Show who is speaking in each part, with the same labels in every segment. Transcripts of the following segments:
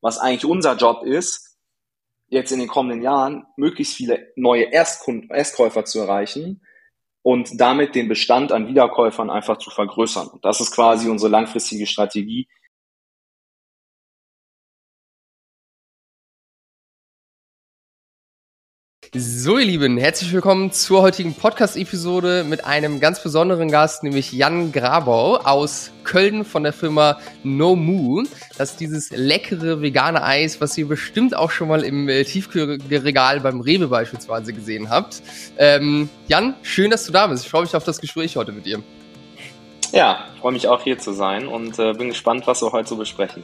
Speaker 1: was eigentlich unser Job ist, jetzt in den kommenden Jahren möglichst viele neue Erstkunden, Erstkäufer zu erreichen und damit den Bestand an Wiederkäufern einfach zu vergrößern. Und das ist quasi unsere langfristige Strategie,
Speaker 2: So, ihr Lieben, herzlich willkommen zur heutigen Podcast-Episode mit einem ganz besonderen Gast, nämlich Jan Grabau aus Köln von der Firma No Moo. Das ist dieses leckere vegane Eis, was ihr bestimmt auch schon mal im äh, Tiefkühlregal beim Rewe beispielsweise gesehen habt. Ähm, Jan, schön, dass du da bist. Ich freue mich auf das Gespräch heute mit dir.
Speaker 1: Ja, freue mich auch hier zu sein und äh, bin gespannt, was wir heute so besprechen.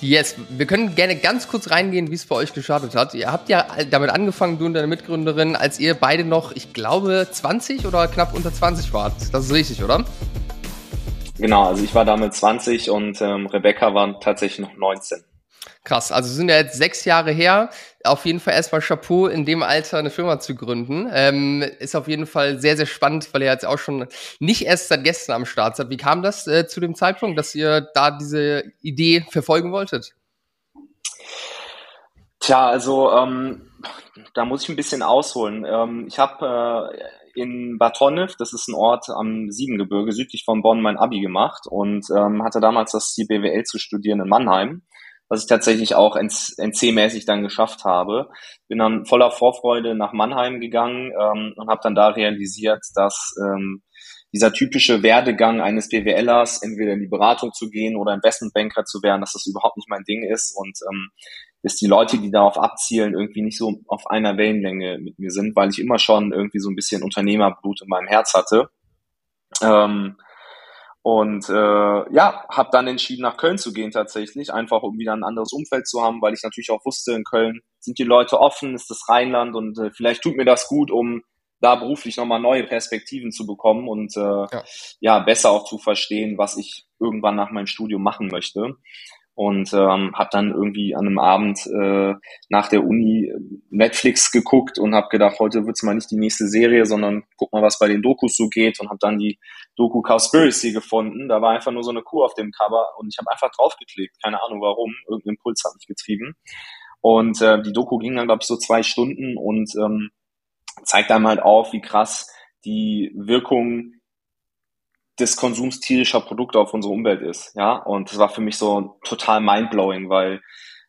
Speaker 2: Yes, wir können gerne ganz kurz reingehen, wie es bei euch gestartet hat. Ihr habt ja damit angefangen, du und deine Mitgründerin, als ihr beide noch, ich glaube, 20 oder knapp unter 20 wart. Das ist richtig, oder?
Speaker 1: Genau, also ich war damit 20 und ähm, Rebecca war tatsächlich noch 19.
Speaker 2: Krass, also sind ja jetzt sechs Jahre her. Auf jeden Fall erstmal Chapeau, in dem Alter eine Firma zu gründen. Ähm, ist auf jeden Fall sehr, sehr spannend, weil ihr jetzt auch schon nicht erst seit gestern am Start seid. Wie kam das äh, zu dem Zeitpunkt, dass ihr da diese Idee verfolgen wolltet?
Speaker 1: Tja, also ähm, da muss ich ein bisschen ausholen. Ähm, ich habe äh, in Bad Honnef, das ist ein Ort am Siebengebirge, südlich von Bonn, mein Abi gemacht und ähm, hatte damals das Ziel, BWL zu studieren in Mannheim was ich tatsächlich auch NC-mäßig dann geschafft habe. Bin dann voller Vorfreude nach Mannheim gegangen ähm, und habe dann da realisiert, dass ähm, dieser typische Werdegang eines BWLers, entweder in die Beratung zu gehen oder Investmentbanker zu werden, dass das überhaupt nicht mein Ding ist und ähm, dass die Leute, die darauf abzielen, irgendwie nicht so auf einer Wellenlänge mit mir sind, weil ich immer schon irgendwie so ein bisschen Unternehmerblut in meinem Herz hatte. Ähm, und äh, ja, habe dann entschieden, nach Köln zu gehen tatsächlich, einfach um wieder ein anderes Umfeld zu haben, weil ich natürlich auch wusste, in Köln sind die Leute offen, ist das Rheinland und äh, vielleicht tut mir das gut, um da beruflich nochmal neue Perspektiven zu bekommen und äh, ja. ja, besser auch zu verstehen, was ich irgendwann nach meinem Studium machen möchte und ähm, habe dann irgendwie an einem Abend äh, nach der Uni Netflix geguckt und habe gedacht, heute wird's mal nicht die nächste Serie, sondern guck mal, was bei den Dokus so geht und habe dann die Doku Cowspiracy gefunden. Da war einfach nur so eine Kuh auf dem Cover und ich habe einfach draufgeklickt, keine Ahnung warum, irgendein Impuls hat mich getrieben. Und äh, die Doku ging dann, glaube ich, so zwei Stunden und ähm, zeigt einem halt auf, wie krass die Wirkung des Konsums tierischer Produkte auf unsere Umwelt ist. Ja, und das war für mich so total mindblowing, weil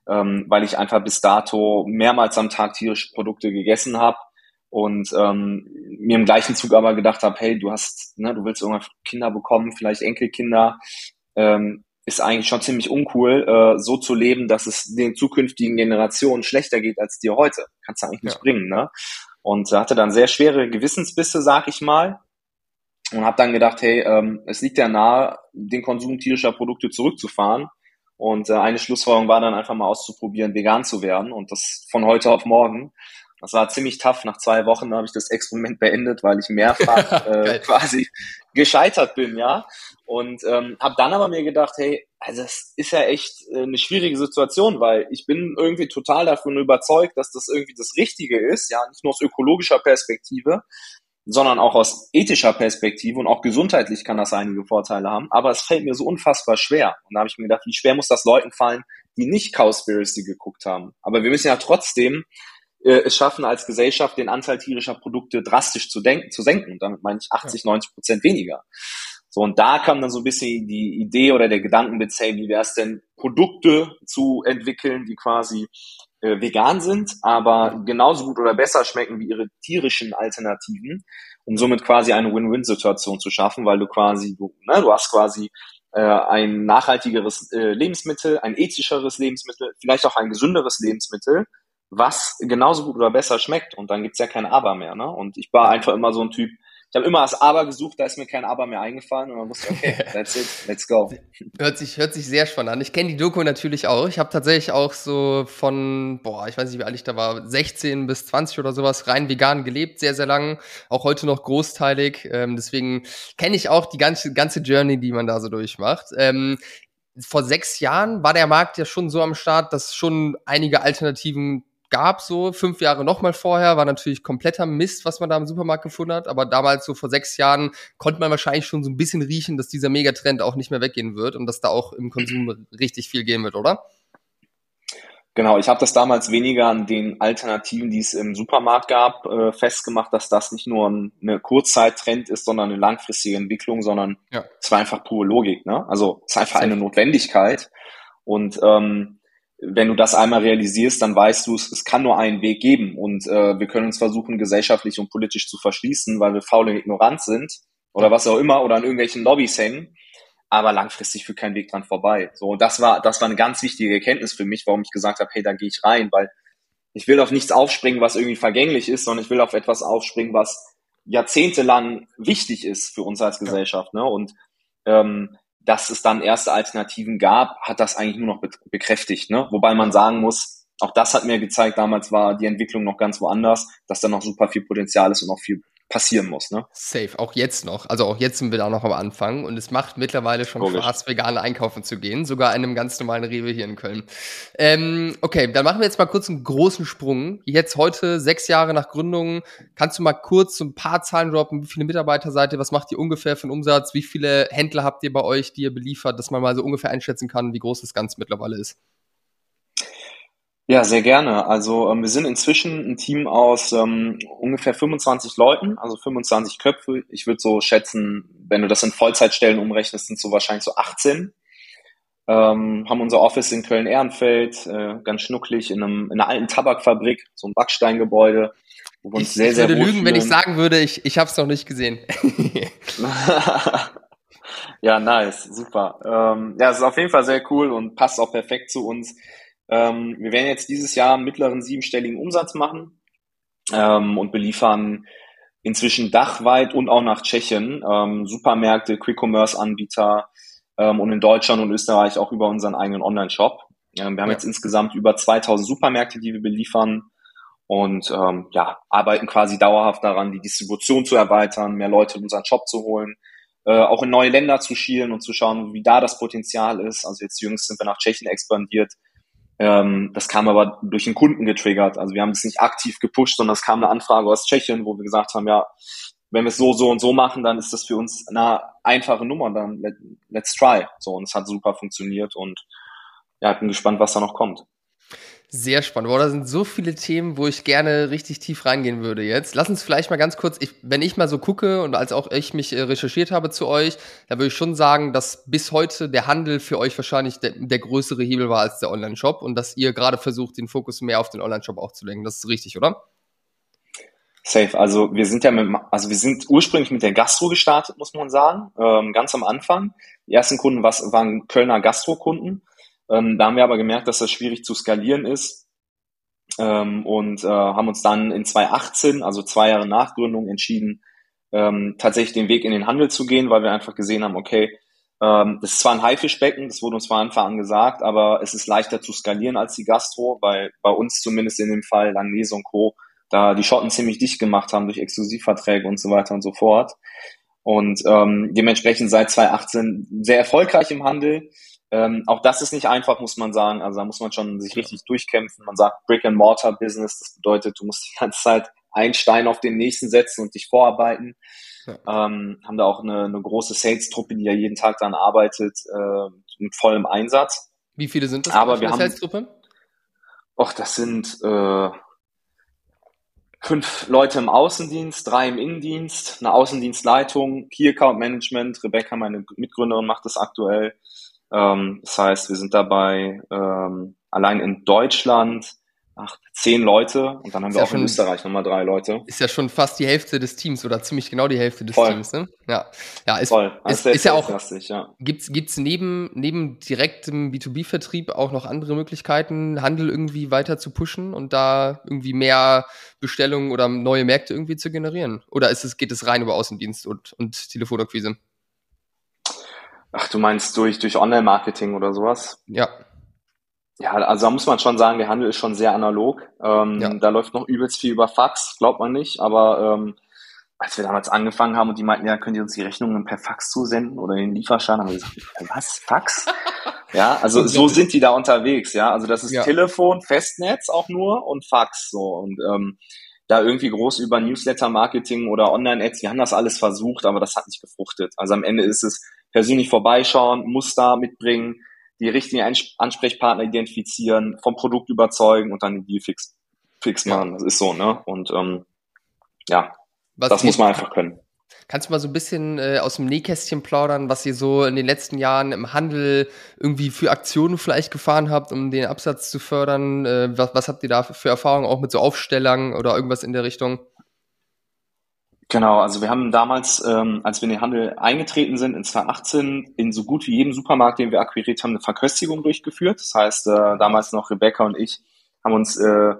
Speaker 1: ähm, weil ich einfach bis dato mehrmals am Tag tierische Produkte gegessen habe und ähm, mir im gleichen Zug aber gedacht habe, hey, du hast, ne, du willst irgendwann Kinder bekommen, vielleicht Enkelkinder, ähm, ist eigentlich schon ziemlich uncool, äh, so zu leben, dass es den zukünftigen Generationen schlechter geht als dir heute. Kannst du eigentlich ja. nicht bringen, ne? Und hatte dann sehr schwere Gewissensbisse, sag ich mal, und habe dann gedacht, hey, ähm, es liegt ja nahe, den Konsum tierischer Produkte zurückzufahren. Und äh, eine Schlussfolgerung war dann einfach mal auszuprobieren, vegan zu werden und das von heute auf morgen. Das war ziemlich tough. Nach zwei Wochen habe ich das Experiment beendet, weil ich mehrfach äh, quasi gescheitert bin, ja. Und ähm, habe dann aber mir gedacht, hey, also das ist ja echt äh, eine schwierige Situation, weil ich bin irgendwie total davon überzeugt, dass das irgendwie das Richtige ist, ja, nicht nur aus ökologischer Perspektive, sondern auch aus ethischer Perspektive und auch gesundheitlich kann das einige Vorteile haben. Aber es fällt mir so unfassbar schwer. Und da habe ich mir gedacht, wie schwer muss das Leuten fallen, die nicht Cowspiracy geguckt haben. Aber wir müssen ja trotzdem äh, es schaffen, als Gesellschaft den Anteil tierischer Produkte drastisch zu, denken, zu senken. Und damit meine ich 80, 90 Prozent weniger. So, und da kam dann so ein bisschen die Idee oder der Gedankenwitz, hey, wie wäre es denn, Produkte zu entwickeln, die quasi äh, vegan sind, aber genauso gut oder besser schmecken wie ihre tierischen Alternativen, um somit quasi eine Win-Win-Situation zu schaffen, weil du quasi, du, ne, du hast quasi äh, ein nachhaltigeres äh, Lebensmittel, ein ethischeres Lebensmittel, vielleicht auch ein gesünderes Lebensmittel, was genauso gut oder besser schmeckt. Und dann gibt's ja kein Aber mehr. Ne? Und ich war einfach immer so ein Typ, ich habe immer das Aber gesucht, da ist mir kein Aber mehr eingefallen und dann wusste okay, that's it, let's go.
Speaker 2: Hört sich, hört sich sehr spannend an. Ich kenne die Doku natürlich auch. Ich habe tatsächlich auch so von, boah, ich weiß nicht, wie alt ich da war, 16 bis 20 oder sowas rein vegan gelebt, sehr, sehr lang. Auch heute noch großteilig. Ähm, deswegen kenne ich auch die ganze, ganze Journey, die man da so durchmacht. Ähm, vor sechs Jahren war der Markt ja schon so am Start, dass schon einige Alternativen gab so fünf Jahre nochmal vorher, war natürlich kompletter Mist, was man da im Supermarkt gefunden hat, aber damals so vor sechs Jahren konnte man wahrscheinlich schon so ein bisschen riechen, dass dieser Megatrend auch nicht mehr weggehen wird und dass da auch im Konsum richtig viel gehen wird, oder?
Speaker 1: Genau, ich habe das damals weniger an den Alternativen, die es im Supermarkt gab, äh, festgemacht, dass das nicht nur ein, eine Kurzzeittrend ist, sondern eine langfristige Entwicklung, sondern ja. es war einfach pure Logik. Ne? Also es ist einfach eine Notwendigkeit. Und ähm, wenn du das einmal realisierst, dann weißt du, es, es kann nur einen Weg geben. Und äh, wir können uns versuchen, gesellschaftlich und politisch zu verschließen, weil wir faul und ignorant sind oder was auch immer oder an irgendwelchen Lobbys hängen aber langfristig führt kein Weg dran vorbei. So, das war, das war eine ganz wichtige Erkenntnis für mich, warum ich gesagt habe, hey, da gehe ich rein, weil ich will auf nichts aufspringen, was irgendwie vergänglich ist, sondern ich will auf etwas aufspringen, was jahrzehntelang wichtig ist für uns als Gesellschaft. Ne? Und ähm, dass es dann erste Alternativen gab, hat das eigentlich nur noch bekräftigt. Ne? Wobei man sagen muss, auch das hat mir gezeigt, damals war die Entwicklung noch ganz woanders, dass da noch super viel Potenzial ist und noch viel passieren muss. Ne?
Speaker 2: Safe, auch jetzt noch. Also auch jetzt sind wir da noch am Anfang und es macht mittlerweile schon Logisch. Spaß, vegan einkaufen zu gehen, sogar in einem ganz normalen Rewe hier in Köln. Ähm, okay, dann machen wir jetzt mal kurz einen großen Sprung. Jetzt heute, sechs Jahre nach Gründung, kannst du mal kurz so ein paar Zahlen droppen, wie viele Mitarbeiter seid ihr, was macht ihr ungefähr für einen Umsatz, wie viele Händler habt ihr bei euch, die ihr beliefert, dass man mal so ungefähr einschätzen kann, wie groß das Ganze mittlerweile ist?
Speaker 1: Ja, sehr gerne. Also ähm, wir sind inzwischen ein Team aus ähm, ungefähr 25 Leuten, also 25 Köpfe. Ich würde so schätzen, wenn du das in Vollzeitstellen umrechnest, sind so wahrscheinlich so 18. Ähm, haben unser Office in Köln-Ehrenfeld, äh, ganz schnucklig, in, einem, in einer alten Tabakfabrik, so ein Backsteingebäude,
Speaker 2: wo wir uns ich, sehr, ich sehr würde lügen, wenn ich sagen würde, ich, ich habe es noch nicht gesehen.
Speaker 1: ja, nice, super. Ähm, ja, es ist auf jeden Fall sehr cool und passt auch perfekt zu uns. Ähm, wir werden jetzt dieses Jahr einen mittleren siebenstelligen Umsatz machen ähm, und beliefern inzwischen dachweit und auch nach Tschechien ähm, Supermärkte, Quick-Commerce-Anbieter ähm, und in Deutschland und Österreich auch über unseren eigenen Online-Shop. Ähm, wir haben ja. jetzt insgesamt über 2000 Supermärkte, die wir beliefern und ähm, ja, arbeiten quasi dauerhaft daran, die Distribution zu erweitern, mehr Leute in unseren Shop zu holen, äh, auch in neue Länder zu schielen und zu schauen, wie da das Potenzial ist. Also jetzt jüngst sind wir nach Tschechien expandiert, ähm, das kam aber durch den Kunden getriggert. Also wir haben es nicht aktiv gepusht, sondern es kam eine Anfrage aus Tschechien, wo wir gesagt haben, ja, wenn wir es so, so und so machen, dann ist das für uns eine einfache Nummer, dann let, let's try. So, und es hat super funktioniert und ja, bin gespannt, was da noch kommt.
Speaker 2: Sehr spannend. Boah, da sind so viele Themen, wo ich gerne richtig tief reingehen würde jetzt. Lass uns vielleicht mal ganz kurz, ich, wenn ich mal so gucke und als auch ich mich äh, recherchiert habe zu euch, da würde ich schon sagen, dass bis heute der Handel für euch wahrscheinlich der, der größere Hebel war als der Online-Shop und dass ihr gerade versucht, den Fokus mehr auf den Online-Shop auch zu lenken. Das ist richtig, oder?
Speaker 1: Safe. Also wir sind ja mit, also wir sind ursprünglich mit der Gastro gestartet, muss man sagen, ähm, ganz am Anfang. Die ersten Kunden was, waren Kölner Gastro-Kunden. Ähm, da haben wir aber gemerkt, dass das schwierig zu skalieren ist ähm, und äh, haben uns dann in 2018, also zwei Jahre nach Gründung, entschieden, ähm, tatsächlich den Weg in den Handel zu gehen, weil wir einfach gesehen haben, okay, ähm, das ist zwar ein Haifischbecken, das wurde uns von Anfang an gesagt, aber es ist leichter zu skalieren als die Gastro, weil bei uns zumindest in dem Fall Langnese und Co. da die Schotten ziemlich dicht gemacht haben durch Exklusivverträge und so weiter und so fort. Und ähm, dementsprechend seit 2018 sehr erfolgreich im Handel. Ähm, auch das ist nicht einfach, muss man sagen. Also da muss man schon sich richtig durchkämpfen. Man sagt Brick-and-Mortar-Business. Das bedeutet, du musst die ganze Zeit einen Stein auf den nächsten setzen und dich vorarbeiten. Ja. Ähm, haben da auch eine, eine große Sales-Truppe, die ja jeden Tag daran arbeitet, äh, mit vollem Einsatz.
Speaker 2: Wie viele sind das?
Speaker 1: Aber wir haben Sales-Truppe? Och, das sind äh, fünf Leute im Außendienst, drei im Innendienst, eine Außendienstleitung, Key Account Management. Rebecca, meine Mitgründerin, macht das aktuell. Ähm, das heißt, wir sind dabei ähm, allein in Deutschland acht, zehn Leute und dann haben ist wir ja auch schon, in Österreich nochmal drei Leute.
Speaker 2: Ist ja schon fast die Hälfte des Teams oder ziemlich genau die Hälfte des
Speaker 1: Voll.
Speaker 2: Teams, ne? Ja. Ja,
Speaker 1: ist, Voll.
Speaker 2: Also ist, ist ja auch, ja. gibt's, gibt's neben, neben direktem B2B-Vertrieb auch noch andere Möglichkeiten, Handel irgendwie weiter zu pushen und da irgendwie mehr Bestellungen oder neue Märkte irgendwie zu generieren? Oder ist es, geht es rein über Außendienst und, und Telefonakquise?
Speaker 1: Ach, du meinst durch, durch Online-Marketing oder sowas?
Speaker 2: Ja.
Speaker 1: Ja, also da muss man schon sagen, der Handel ist schon sehr analog. Ähm, ja. Da läuft noch übelst viel über Fax, glaubt man nicht. Aber ähm, als wir damals angefangen haben und die meinten, ja, könnt ihr uns die Rechnungen per Fax zusenden oder den Lieferschein, haben wir gesagt, was, Fax? ja, also so sind die da unterwegs, ja. Also das ist ja. Telefon, Festnetz auch nur und Fax so. Und ähm, da irgendwie groß über Newsletter-Marketing oder Online-Ads, wir haben das alles versucht, aber das hat nicht gefruchtet. Also am Ende ist es persönlich vorbeischauen, Muster mitbringen, die richtigen Ansprechpartner identifizieren, vom Produkt überzeugen und dann den Deal fix, fix machen. Ja. Das ist so, ne? Und ähm, ja, was das muss man einfach können.
Speaker 2: Kannst du mal so ein bisschen äh, aus dem Nähkästchen plaudern, was ihr so in den letzten Jahren im Handel irgendwie für Aktionen vielleicht gefahren habt, um den Absatz zu fördern? Äh, was, was habt ihr da für Erfahrungen auch mit so Aufstellern oder irgendwas in der Richtung?
Speaker 1: Genau, also wir haben damals, ähm, als wir in den Handel eingetreten sind, in 2018, in so gut wie jedem Supermarkt, den wir akquiriert haben, eine Verköstigung durchgeführt. Das heißt, äh, damals noch Rebecca und ich haben uns äh,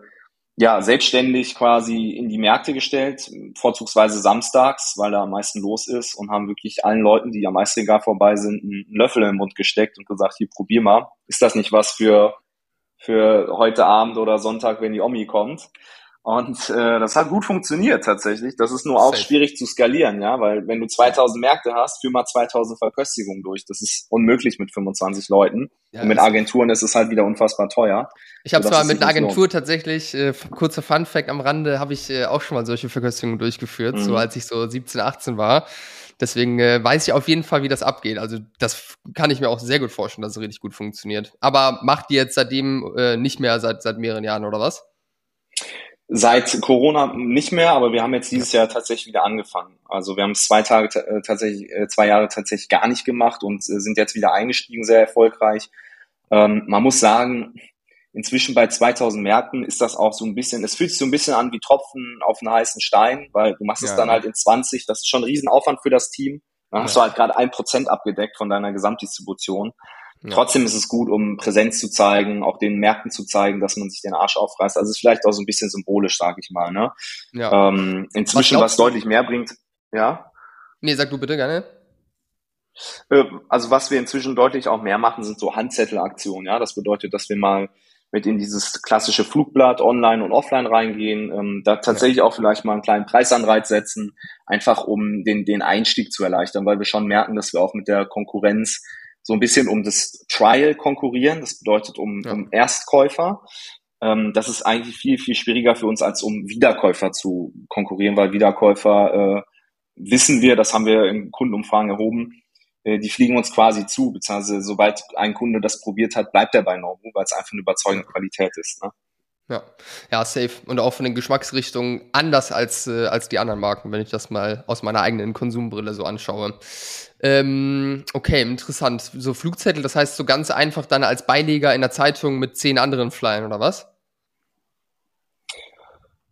Speaker 1: ja, selbstständig quasi in die Märkte gestellt, vorzugsweise samstags, weil da am meisten los ist und haben wirklich allen Leuten, die am meisten gar vorbei sind, einen Löffel im Mund gesteckt und gesagt, hier, probier mal. Ist das nicht was für, für heute Abend oder Sonntag, wenn die Omi kommt? Und äh, das hat gut funktioniert tatsächlich. Das ist nur auch Safe. schwierig zu skalieren, ja, weil wenn du 2000 Märkte hast, führ mal 2000 Verköstigungen durch. Das ist unmöglich mit 25 Leuten. Ja, und mit Agenturen ist es halt wieder unfassbar teuer.
Speaker 2: Ich habe zwar mit einer Agentur lohnt. tatsächlich, äh, kurzer Fun Fact am Rande, habe ich äh, auch schon mal solche Verköstigungen durchgeführt, mhm. so als ich so 17, 18 war. Deswegen äh, weiß ich auf jeden Fall, wie das abgeht. Also das kann ich mir auch sehr gut vorstellen, dass es richtig gut funktioniert. Aber macht ihr jetzt seitdem äh, nicht mehr seit, seit mehreren Jahren oder was?
Speaker 1: Seit Corona nicht mehr, aber wir haben jetzt dieses Jahr tatsächlich wieder angefangen. Also wir haben es zwei Tage äh, tatsächlich, äh, zwei Jahre tatsächlich gar nicht gemacht und äh, sind jetzt wieder eingestiegen, sehr erfolgreich. Ähm, man muss sagen, inzwischen bei 2000 Märkten ist das auch so ein bisschen, es fühlt sich so ein bisschen an wie Tropfen auf einen heißen Stein, weil du machst ja. es dann halt in 20, das ist schon ein Riesenaufwand für das Team. Dann hast du halt gerade ein Prozent abgedeckt von deiner Gesamtdistribution. Ja. Trotzdem ist es gut, um Präsenz zu zeigen, auch den Märkten zu zeigen, dass man sich den Arsch aufreißt. Also es ist vielleicht auch so ein bisschen symbolisch, sage ich mal. Ne? Ja. Ähm, inzwischen, was, was deutlich mehr bringt, ja.
Speaker 2: Nee, sag du bitte gerne.
Speaker 1: Äh, also was wir inzwischen deutlich auch mehr machen, sind so Handzettelaktionen. Ja, das bedeutet, dass wir mal mit in dieses klassische Flugblatt online und offline reingehen, ähm, da tatsächlich ja. auch vielleicht mal einen kleinen Preisanreiz setzen, einfach um den, den Einstieg zu erleichtern, weil wir schon merken, dass wir auch mit der Konkurrenz so ein bisschen um das Trial konkurrieren. Das bedeutet um, ja. um Erstkäufer. Ähm, das ist eigentlich viel, viel schwieriger für uns, als um Wiederkäufer zu konkurrieren, weil Wiederkäufer äh, wissen wir, das haben wir in Kundenumfragen erhoben, äh, die fliegen uns quasi zu, beziehungsweise sobald ein Kunde das probiert hat, bleibt er bei Normu, weil es einfach eine überzeugende Qualität ist. Ne?
Speaker 2: Ja, ja, safe. Und auch von den Geschmacksrichtungen anders als, äh, als die anderen Marken, wenn ich das mal aus meiner eigenen Konsumbrille so anschaue. Ähm, okay, interessant. So Flugzettel, das heißt so ganz einfach dann als Beileger in der Zeitung mit zehn anderen Flyern, oder was?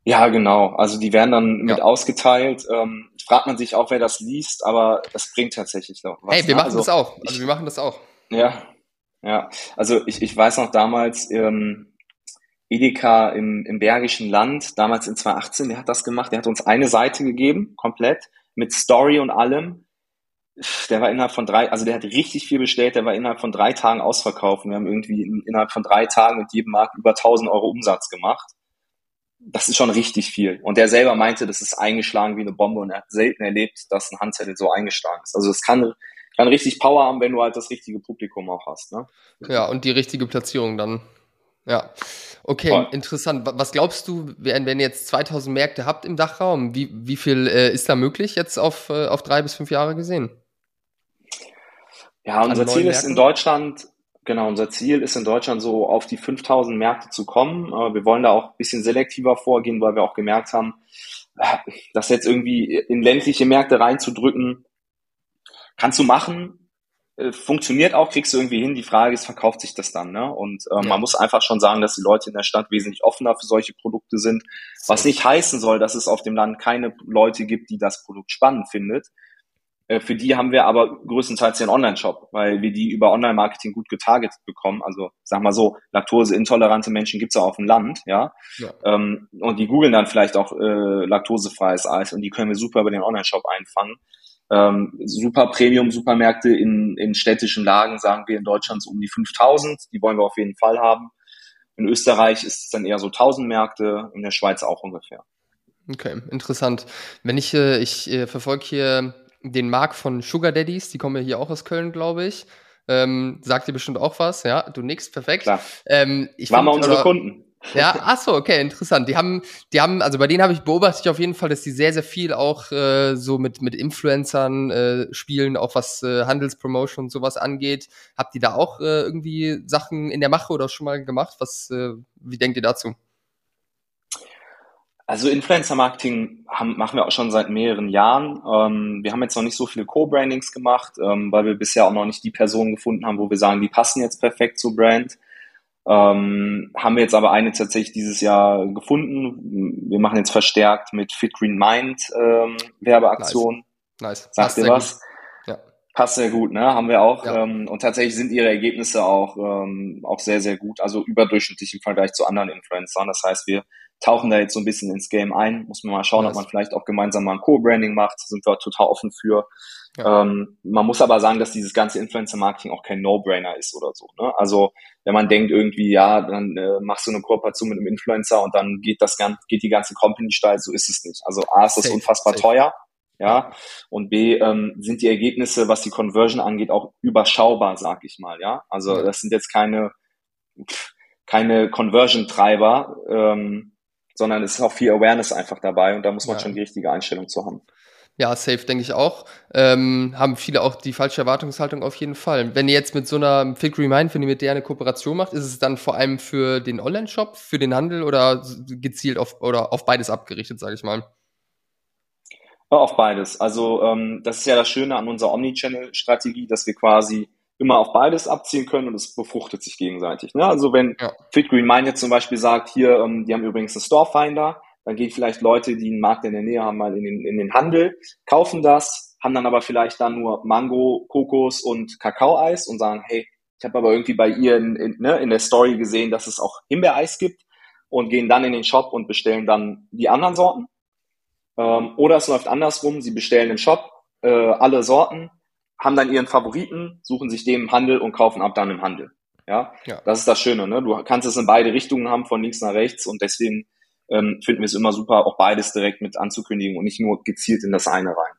Speaker 1: Ja, genau. Also die werden dann mit ja. ausgeteilt. Ähm, fragt man sich auch, wer das liest, aber das bringt tatsächlich noch
Speaker 2: was. Hey, wir ne? machen also, das auch. Also ich, wir machen das auch.
Speaker 1: Ja, ja. Also ich, ich weiß noch damals, ähm, Edeka im, im Bergischen Land, damals in 2018, der hat das gemacht, der hat uns eine Seite gegeben, komplett, mit Story und allem. Der war innerhalb von drei, also der hat richtig viel bestellt, der war innerhalb von drei Tagen ausverkauft. Wir haben irgendwie in, innerhalb von drei Tagen mit jedem Markt über 1000 Euro Umsatz gemacht. Das ist schon richtig viel. Und der selber meinte, das ist eingeschlagen wie eine Bombe und er hat selten erlebt, dass ein Handzettel so eingeschlagen ist. Also es kann, kann richtig Power haben, wenn du halt das richtige Publikum auch hast. Ne?
Speaker 2: Ja, und die richtige Platzierung dann. Ja, okay, Voll. interessant. Was glaubst du, wenn, wenn ihr jetzt 2000 Märkte habt im Dachraum, wie, wie viel äh, ist da möglich jetzt auf, äh, auf drei bis fünf Jahre gesehen?
Speaker 1: Ja, unser Ziel ist in Deutschland, genau, unser Ziel ist in Deutschland so auf die 5000 Märkte zu kommen. Äh, wir wollen da auch ein bisschen selektiver vorgehen, weil wir auch gemerkt haben, äh, das jetzt irgendwie in ländliche Märkte reinzudrücken, kannst du machen, äh, funktioniert auch, kriegst du irgendwie hin. Die Frage ist, verkauft sich das dann? Ne? Und äh, ja. man muss einfach schon sagen, dass die Leute in der Stadt wesentlich offener für solche Produkte sind. Was nicht heißen soll, dass es auf dem Land keine Leute gibt, die das Produkt spannend findet. Äh, für die haben wir aber größtenteils den Online-Shop, weil wir die über Online-Marketing gut getargetet bekommen. Also sag mal so, laktoseintolerante Menschen gibt's auch auf dem Land, ja. ja. Ähm, und die googeln dann vielleicht auch äh, laktosefreies Eis und die können wir super über den Online-Shop einfangen. Ähm, super Premium-Supermärkte in, in städtischen Lagen, sagen wir in Deutschland so um die 5000. Die wollen wir auf jeden Fall haben. In Österreich ist es dann eher so 1000 Märkte, in der Schweiz auch ungefähr.
Speaker 2: Okay, interessant. Wenn ich, äh, ich äh, verfolge hier den Markt von Sugar Daddies, die kommen ja hier auch aus Köln, glaube ich. Ähm, sagt dir bestimmt auch was, ja? Du nix, perfekt. Klar.
Speaker 1: Ähm, ich Waren find, unsere oder, Kunden.
Speaker 2: Ja, ach so, okay, interessant. Die haben, die haben, also bei denen habe ich beobachtet auf jeden Fall, dass die sehr, sehr viel auch äh, so mit mit Influencern äh, spielen, auch was äh, Handelspromotion und sowas angeht. Habt ihr da auch äh, irgendwie Sachen in der Mache oder schon mal gemacht? Was, äh, wie denkt ihr dazu?
Speaker 1: Also Influencer-Marketing machen wir auch schon seit mehreren Jahren. Ähm, wir haben jetzt noch nicht so viele Co-Brandings gemacht, ähm, weil wir bisher auch noch nicht die Personen gefunden haben, wo wir sagen, die passen jetzt perfekt zur Brand. Ähm, haben wir jetzt aber eine tatsächlich dieses Jahr gefunden. Wir machen jetzt verstärkt mit Fit Green Mind ähm, Werbeaktionen.
Speaker 2: Nice. nice.
Speaker 1: Sagt ihr was? Ja. Passt sehr gut, ne? Haben wir auch. Ja. Ähm, und tatsächlich sind ihre Ergebnisse auch, ähm, auch sehr, sehr gut. Also überdurchschnittlich im Vergleich zu anderen Influencern. Das heißt, wir tauchen da jetzt so ein bisschen ins Game ein. Muss man mal schauen, nice. ob man vielleicht auch gemeinsam mal ein Co-Branding macht. Sind wir total offen für. Ja. Ähm, man muss aber sagen, dass dieses ganze Influencer-Marketing auch kein No-Brainer ist oder so. Ne? Also wenn man denkt irgendwie, ja, dann äh, machst du eine Kooperation mit einem Influencer und dann geht das ganze, geht die ganze Company steil, so ist es nicht. Also A ist das safe, unfassbar safe. teuer, ja, und B ähm, sind die Ergebnisse, was die Conversion angeht, auch überschaubar, sag ich mal, ja. Also das sind jetzt keine keine Conversion-Treiber, ähm, sondern es ist auch viel Awareness einfach dabei und da muss man ja. schon die richtige Einstellung zu haben.
Speaker 2: Ja, safe denke ich auch. Ähm, haben viele auch die falsche Erwartungshaltung auf jeden Fall. Wenn ihr jetzt mit so einer Fig Remind, wenn ihr mit der eine Kooperation macht, ist es dann vor allem für den Online-Shop, für den Handel oder gezielt auf oder auf beides abgerichtet, sage ich mal?
Speaker 1: Auf beides. Also ähm, das ist ja das Schöne an unserer Omnichannel-Strategie, dass wir quasi immer auf beides abziehen können und es befruchtet sich gegenseitig. Ne? Also wenn ja. Fit Green Mind jetzt zum Beispiel sagt, hier, ähm, die haben übrigens einen Storefinder, dann gehen vielleicht Leute, die einen Markt in der Nähe haben, mal in den, in den Handel, kaufen das, haben dann aber vielleicht dann nur Mango, Kokos und Kakaoeis und sagen, hey, ich habe aber irgendwie bei ihr in, in, ne, in der Story gesehen, dass es auch Himbeereis gibt und gehen dann in den Shop und bestellen dann die anderen Sorten. Ähm, oder es läuft andersrum, sie bestellen im Shop äh, alle Sorten, haben dann ihren Favoriten, suchen sich den im Handel und kaufen ab dann im Handel. Ja, ja. das ist das Schöne. Ne? Du kannst es in beide Richtungen haben, von links nach rechts und deswegen ähm, finden wir es immer super, auch beides direkt mit anzukündigen und nicht nur gezielt in das eine rein.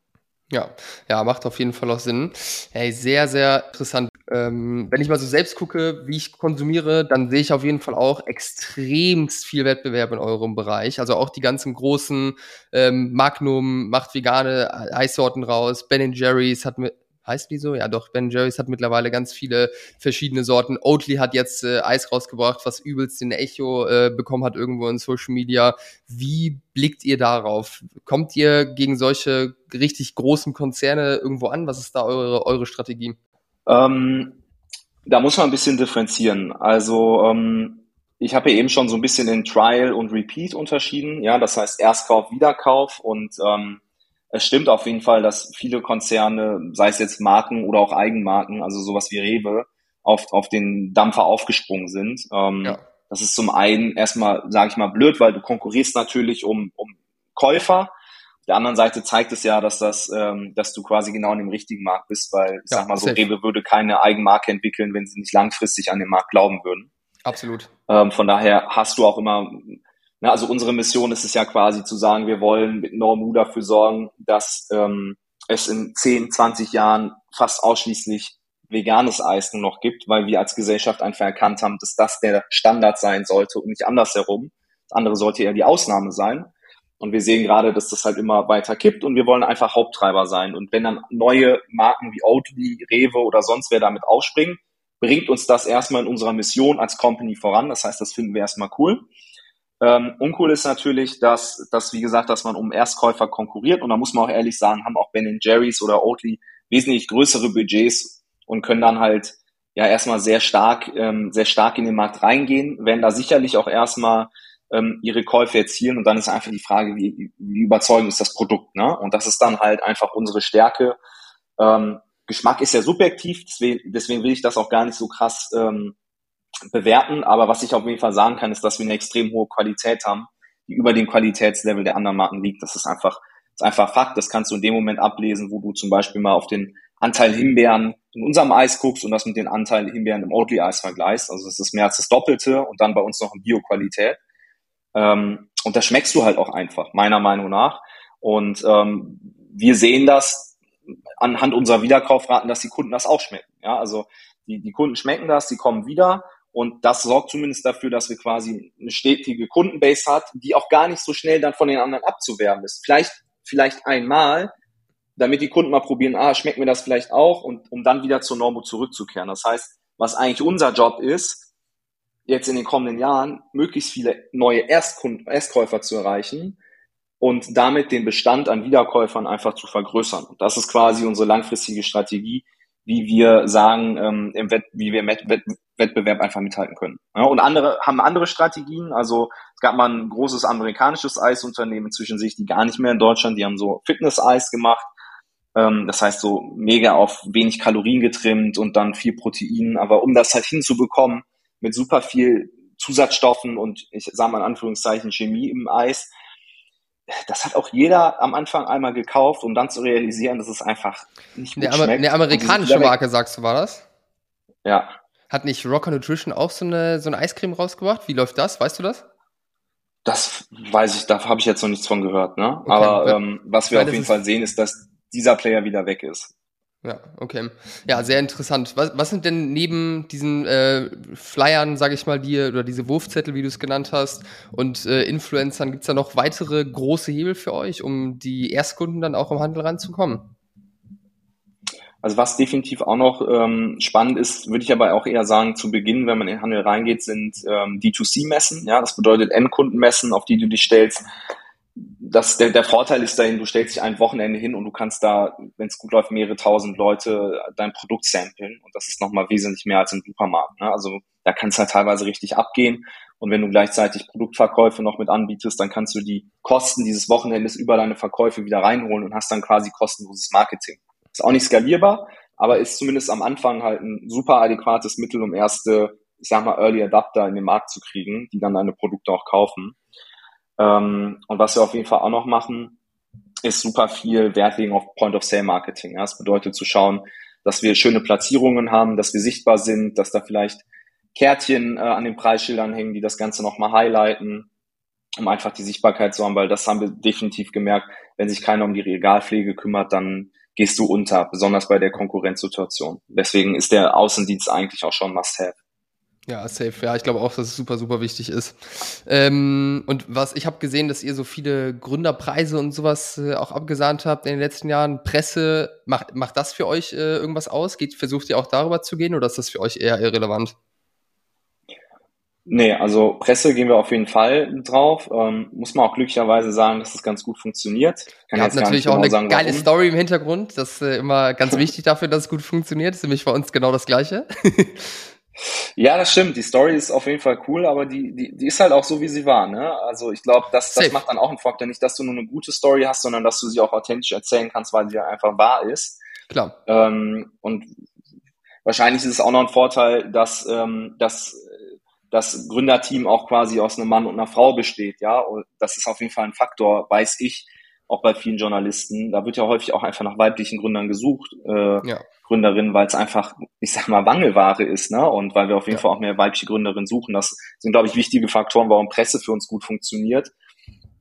Speaker 2: Ja, ja, macht auf jeden Fall auch Sinn. Hey, sehr, sehr interessant. Ähm, wenn ich mal so selbst gucke, wie ich konsumiere, dann sehe ich auf jeden Fall auch extremst viel Wettbewerb in eurem Bereich. Also auch die ganzen großen ähm, Magnum macht vegane Eissorten raus, Ben Jerry's hat mit heißt die so? Ja, doch, Ben Jerry's hat mittlerweile ganz viele verschiedene Sorten. Oatly hat jetzt äh, Eis rausgebracht, was übelst den Echo äh, bekommen hat irgendwo in Social Media. Wie blickt ihr darauf? Kommt ihr gegen solche richtig großen Konzerne irgendwo an? Was ist da eure, eure Strategie?
Speaker 1: Ähm, da muss man ein bisschen differenzieren. Also, ähm, ich habe ja eben schon so ein bisschen in Trial und Repeat unterschieden. Ja, das heißt Erstkauf, Wiederkauf und ähm, es stimmt auf jeden Fall, dass viele Konzerne, sei es jetzt Marken oder auch Eigenmarken, also sowas wie Rewe, auf, auf den Dampfer aufgesprungen sind. Ähm, ja. Das ist zum einen erstmal, sage ich mal, blöd, weil du konkurrierst natürlich um, um Käufer. Auf der anderen Seite zeigt es ja, dass das, ähm, dass du quasi genau in dem richtigen Markt bist, weil ich ja, sag mal so, safe. Rewe würde keine Eigenmarke entwickeln, wenn sie nicht langfristig an den Markt glauben würden.
Speaker 2: Absolut.
Speaker 1: Ähm, von daher hast du auch immer na, also unsere Mission ist es ja quasi zu sagen, wir wollen mit Normu dafür sorgen, dass ähm, es in 10, 20 Jahren fast ausschließlich veganes Eis nur noch gibt, weil wir als Gesellschaft einfach erkannt haben, dass das der Standard sein sollte und nicht andersherum. Das andere sollte eher die Ausnahme sein. Und wir sehen gerade, dass das halt immer weiter kippt und wir wollen einfach Haupttreiber sein. Und wenn dann neue Marken wie Oatly, Rewe oder sonst wer damit aufspringen, bringt uns das erstmal in unserer Mission als Company voran. Das heißt, das finden wir erstmal cool. Ähm, uncool ist natürlich, dass, dass, wie gesagt, dass man um Erstkäufer konkurriert und da muss man auch ehrlich sagen, haben auch Ben Jerry's oder Oatly wesentlich größere Budgets und können dann halt ja erstmal sehr stark, ähm, sehr stark in den Markt reingehen, werden da sicherlich auch erstmal ähm, ihre Käufe erzielen und dann ist einfach die Frage, wie, wie überzeugend ist das Produkt, ne? Und das ist dann halt einfach unsere Stärke. Ähm, Geschmack ist ja subjektiv, deswegen, deswegen will ich das auch gar nicht so krass ähm, bewerten. Aber was ich auf jeden Fall sagen kann, ist, dass wir eine extrem hohe Qualität haben, die über dem Qualitätslevel der anderen Marken liegt. Das ist einfach, das ist einfach Fakt. Das kannst du in dem Moment ablesen, wo du zum Beispiel mal auf den Anteil Himbeeren in unserem Eis guckst und das mit den Anteil Himbeeren im Oatly-Eis vergleichst. Also das ist mehr als das Doppelte und dann bei uns noch in Bio-Qualität. Ähm, und das schmeckst du halt auch einfach, meiner Meinung nach. Und ähm, wir sehen das anhand unserer Wiederkaufraten, dass die Kunden das auch schmecken. Ja, also die, die Kunden schmecken das, die kommen wieder Und das sorgt zumindest dafür, dass wir quasi eine stetige Kundenbase hat, die auch gar nicht so schnell dann von den anderen abzuwerben ist. Vielleicht, vielleicht einmal, damit die Kunden mal probieren, ah, schmeckt mir das vielleicht auch und um dann wieder zur Normo zurückzukehren. Das heißt, was eigentlich unser Job ist, jetzt in den kommenden Jahren möglichst viele neue Erstkunden, Erstkäufer zu erreichen und damit den Bestand an Wiederkäufern einfach zu vergrößern. Und das ist quasi unsere langfristige Strategie, wie wir sagen, ähm, im Wett wie wir Wett Wettbewerb einfach mithalten können. Ja, und andere haben andere Strategien. Also es gab mal ein großes amerikanisches Eisunternehmen zwischen sich, die gar nicht mehr in Deutschland, die haben so Fitness-Eis gemacht. Ähm, das heißt so mega auf wenig Kalorien getrimmt und dann viel Protein. Aber um das halt hinzubekommen, mit super viel Zusatzstoffen und ich sage mal in Anführungszeichen Chemie im Eis, das hat auch jeder am Anfang einmal gekauft, um dann zu realisieren, dass es einfach nicht gut
Speaker 2: eine,
Speaker 1: schmeckt.
Speaker 2: Eine amerikanische Marke, sagst du, war das?
Speaker 1: Ja.
Speaker 2: Hat nicht Rocker Nutrition auch so eine, so eine Eiscreme rausgebracht? Wie läuft das? Weißt du das?
Speaker 1: Das weiß ich, da habe ich jetzt noch nichts von gehört. Ne? Okay, Aber ähm, was wir auf jeden Fall sehen, ist, dass dieser Player wieder weg ist.
Speaker 2: Ja, okay. Ja, sehr interessant. Was, was sind denn neben diesen äh, Flyern, sage ich mal, die oder diese Wurfzettel, wie du es genannt hast, und äh, Influencern, gibt's da noch weitere große Hebel für euch, um die Erstkunden dann auch im Handel ranzukommen?
Speaker 1: Also was definitiv auch noch ähm, spannend ist, würde ich aber auch eher sagen, zu Beginn, wenn man in den Handel reingeht, sind ähm, D2C-Messen. Ja, das bedeutet Endkundenmessen, auf die du dich stellst das, der, der Vorteil ist dahin, du stellst dich ein Wochenende hin und du kannst da, wenn es gut läuft, mehrere tausend Leute dein Produkt samplen. Und das ist nochmal wesentlich mehr als im Supermarkt. Ne? Also da kann es halt teilweise richtig abgehen. Und wenn du gleichzeitig Produktverkäufe noch mit anbietest, dann kannst du die Kosten dieses Wochenendes über deine Verkäufe wieder reinholen und hast dann quasi kostenloses Marketing. Ist auch nicht skalierbar, aber ist zumindest am Anfang halt ein super adäquates Mittel, um erste, ich sag mal, Early Adapter in den Markt zu kriegen, die dann deine Produkte auch kaufen. Ähm, und was wir auf jeden Fall auch noch machen, ist super viel Wert legen auf Point-of-Sale-Marketing. Ja? Das bedeutet zu schauen, dass wir schöne Platzierungen haben, dass wir sichtbar sind, dass da vielleicht Kärtchen äh, an den Preisschildern hängen, die das Ganze nochmal highlighten, um einfach die Sichtbarkeit zu haben, weil das haben wir definitiv gemerkt, wenn sich keiner um die Regalpflege kümmert, dann gehst du unter, besonders bei der Konkurrenzsituation. Deswegen ist der Außendienst eigentlich auch schon Must-Have.
Speaker 2: Ja, safe. Ja, ich glaube auch, dass es super, super wichtig ist. Ähm, und was ich habe gesehen, dass ihr so viele Gründerpreise und sowas äh, auch abgesahnt habt in den letzten Jahren. Presse, macht, macht das für euch äh, irgendwas aus? Geht, versucht ihr auch darüber zu gehen oder ist das für euch eher irrelevant?
Speaker 1: Nee, also Presse gehen wir auf jeden Fall drauf. Ähm, muss man auch glücklicherweise sagen, dass das ganz gut funktioniert.
Speaker 2: Kann habt natürlich auch genau eine sagen, geile warum. Story im Hintergrund. Das ist äh, immer ganz wichtig dafür, dass es gut funktioniert. Das ist nämlich bei uns genau das Gleiche.
Speaker 1: Ja, das stimmt. Die Story ist auf jeden Fall cool, aber die, die, die ist halt auch so, wie sie war. Ne? Also ich glaube, das, das macht dann auch einen Faktor. Nicht, dass du nur eine gute Story hast, sondern dass du sie auch authentisch erzählen kannst, weil sie einfach wahr ist.
Speaker 2: Klar.
Speaker 1: Ähm, und wahrscheinlich ist es auch noch ein Vorteil, dass ähm, dass das Gründerteam auch quasi aus einem Mann und einer Frau besteht. Ja, und das ist auf jeden Fall ein Faktor, weiß ich, auch bei vielen Journalisten. Da wird ja häufig auch einfach nach weiblichen Gründern gesucht, äh, ja. Gründerinnen, weil es einfach, ich sag mal, Wangelware ist, ne? Und weil wir auf jeden ja. Fall auch mehr weibliche Gründerinnen suchen. Das sind, glaube ich, wichtige Faktoren, warum Presse für uns gut funktioniert.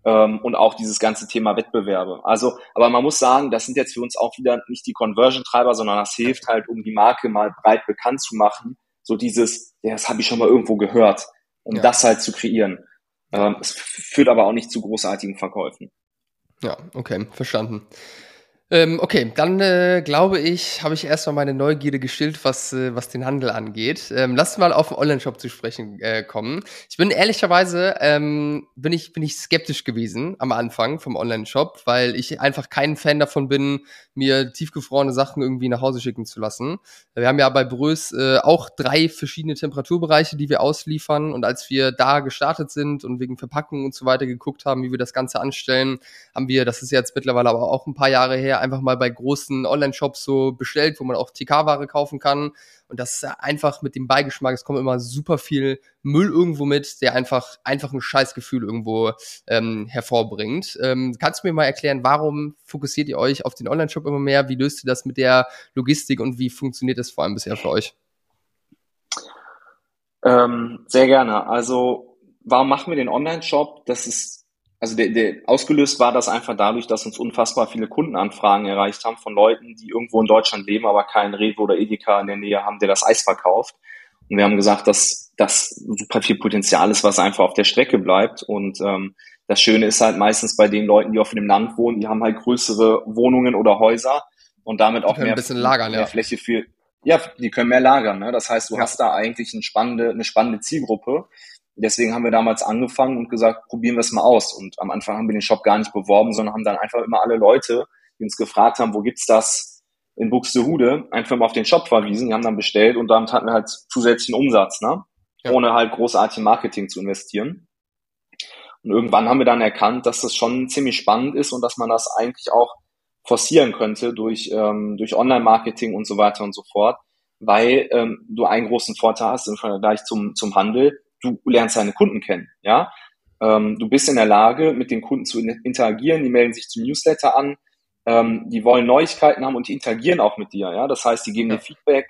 Speaker 1: Ähm, und auch dieses ganze Thema Wettbewerbe. Also, aber man muss sagen, das sind jetzt für uns auch wieder nicht die Conversion-Treiber, sondern das hilft halt, um die Marke mal breit bekannt zu machen. So dieses, ja, das habe ich schon mal irgendwo gehört, um ja. das halt zu kreieren. Ähm, es führt aber auch nicht zu großartigen Verkäufen.
Speaker 2: Ja, okay, verstanden. Ähm, okay, dann äh, glaube ich, habe ich erstmal meine Neugierde gestillt, was, äh, was den Handel angeht. Ähm, lass mal auf den Online-Shop zu sprechen äh, kommen. Ich bin ehrlicherweise, ähm, bin, ich, bin ich skeptisch gewesen am Anfang vom Online-Shop, weil ich einfach kein Fan davon bin, mir tiefgefrorene Sachen irgendwie nach Hause schicken zu lassen. Wir haben ja bei Brös äh, auch drei verschiedene Temperaturbereiche, die wir ausliefern. Und als wir da gestartet sind und wegen Verpackung und so weiter geguckt haben, wie wir das Ganze anstellen, haben wir, das ist jetzt mittlerweile aber auch ein paar Jahre her, einfach mal bei großen Online-Shops so bestellt, wo man auch TK-Ware kaufen kann. Und das ist einfach mit dem Beigeschmack, es kommt immer super viel Müll irgendwo mit, der einfach, einfach ein Scheißgefühl irgendwo ähm, hervorbringt. Ähm, kannst du mir mal erklären, warum fokussiert ihr euch auf den Online-Shop immer mehr? Wie löst ihr das mit der Logistik und wie funktioniert das vor allem bisher für euch?
Speaker 1: Ähm, sehr gerne. Also, warum machen wir den Online-Shop? Das ist also der, der, ausgelöst war das einfach dadurch, dass uns unfassbar viele Kundenanfragen erreicht haben von Leuten, die irgendwo in Deutschland leben, aber keinen Rewe oder Edeka in der Nähe haben, der das Eis verkauft. Und wir haben gesagt, das dass super viel Potenzial ist, was einfach auf der Strecke bleibt. Und ähm, das Schöne ist halt meistens bei den Leuten, die auf dem Land wohnen, die haben halt größere Wohnungen oder Häuser und damit auch mehr,
Speaker 2: lagern,
Speaker 1: mehr
Speaker 2: ja.
Speaker 1: Fläche für, ja, die können mehr lagern. Ne? Das heißt, du ja. hast da eigentlich eine spannende, eine spannende Zielgruppe. Deswegen haben wir damals angefangen und gesagt, probieren wir es mal aus. Und am Anfang haben wir den Shop gar nicht beworben, sondern haben dann einfach immer alle Leute, die uns gefragt haben, wo gibt's das in Buxtehude, einfach mal auf den Shop verwiesen. Die haben dann bestellt und damit hatten wir halt zusätzlichen Umsatz, ne? Ja. ohne halt großartig Marketing zu investieren. Und irgendwann haben wir dann erkannt, dass das schon ziemlich spannend ist und dass man das eigentlich auch forcieren könnte durch, ähm, durch Online-Marketing und so weiter und so fort, weil ähm, du einen großen Vorteil hast im Vergleich zum, zum Handel du lernst deine Kunden kennen, ja. Ähm, du bist in der Lage, mit den Kunden zu interagieren, die melden sich zum Newsletter an, ähm, die wollen Neuigkeiten haben und die interagieren auch mit dir, ja. Das heißt, die geben ja. dir Feedback,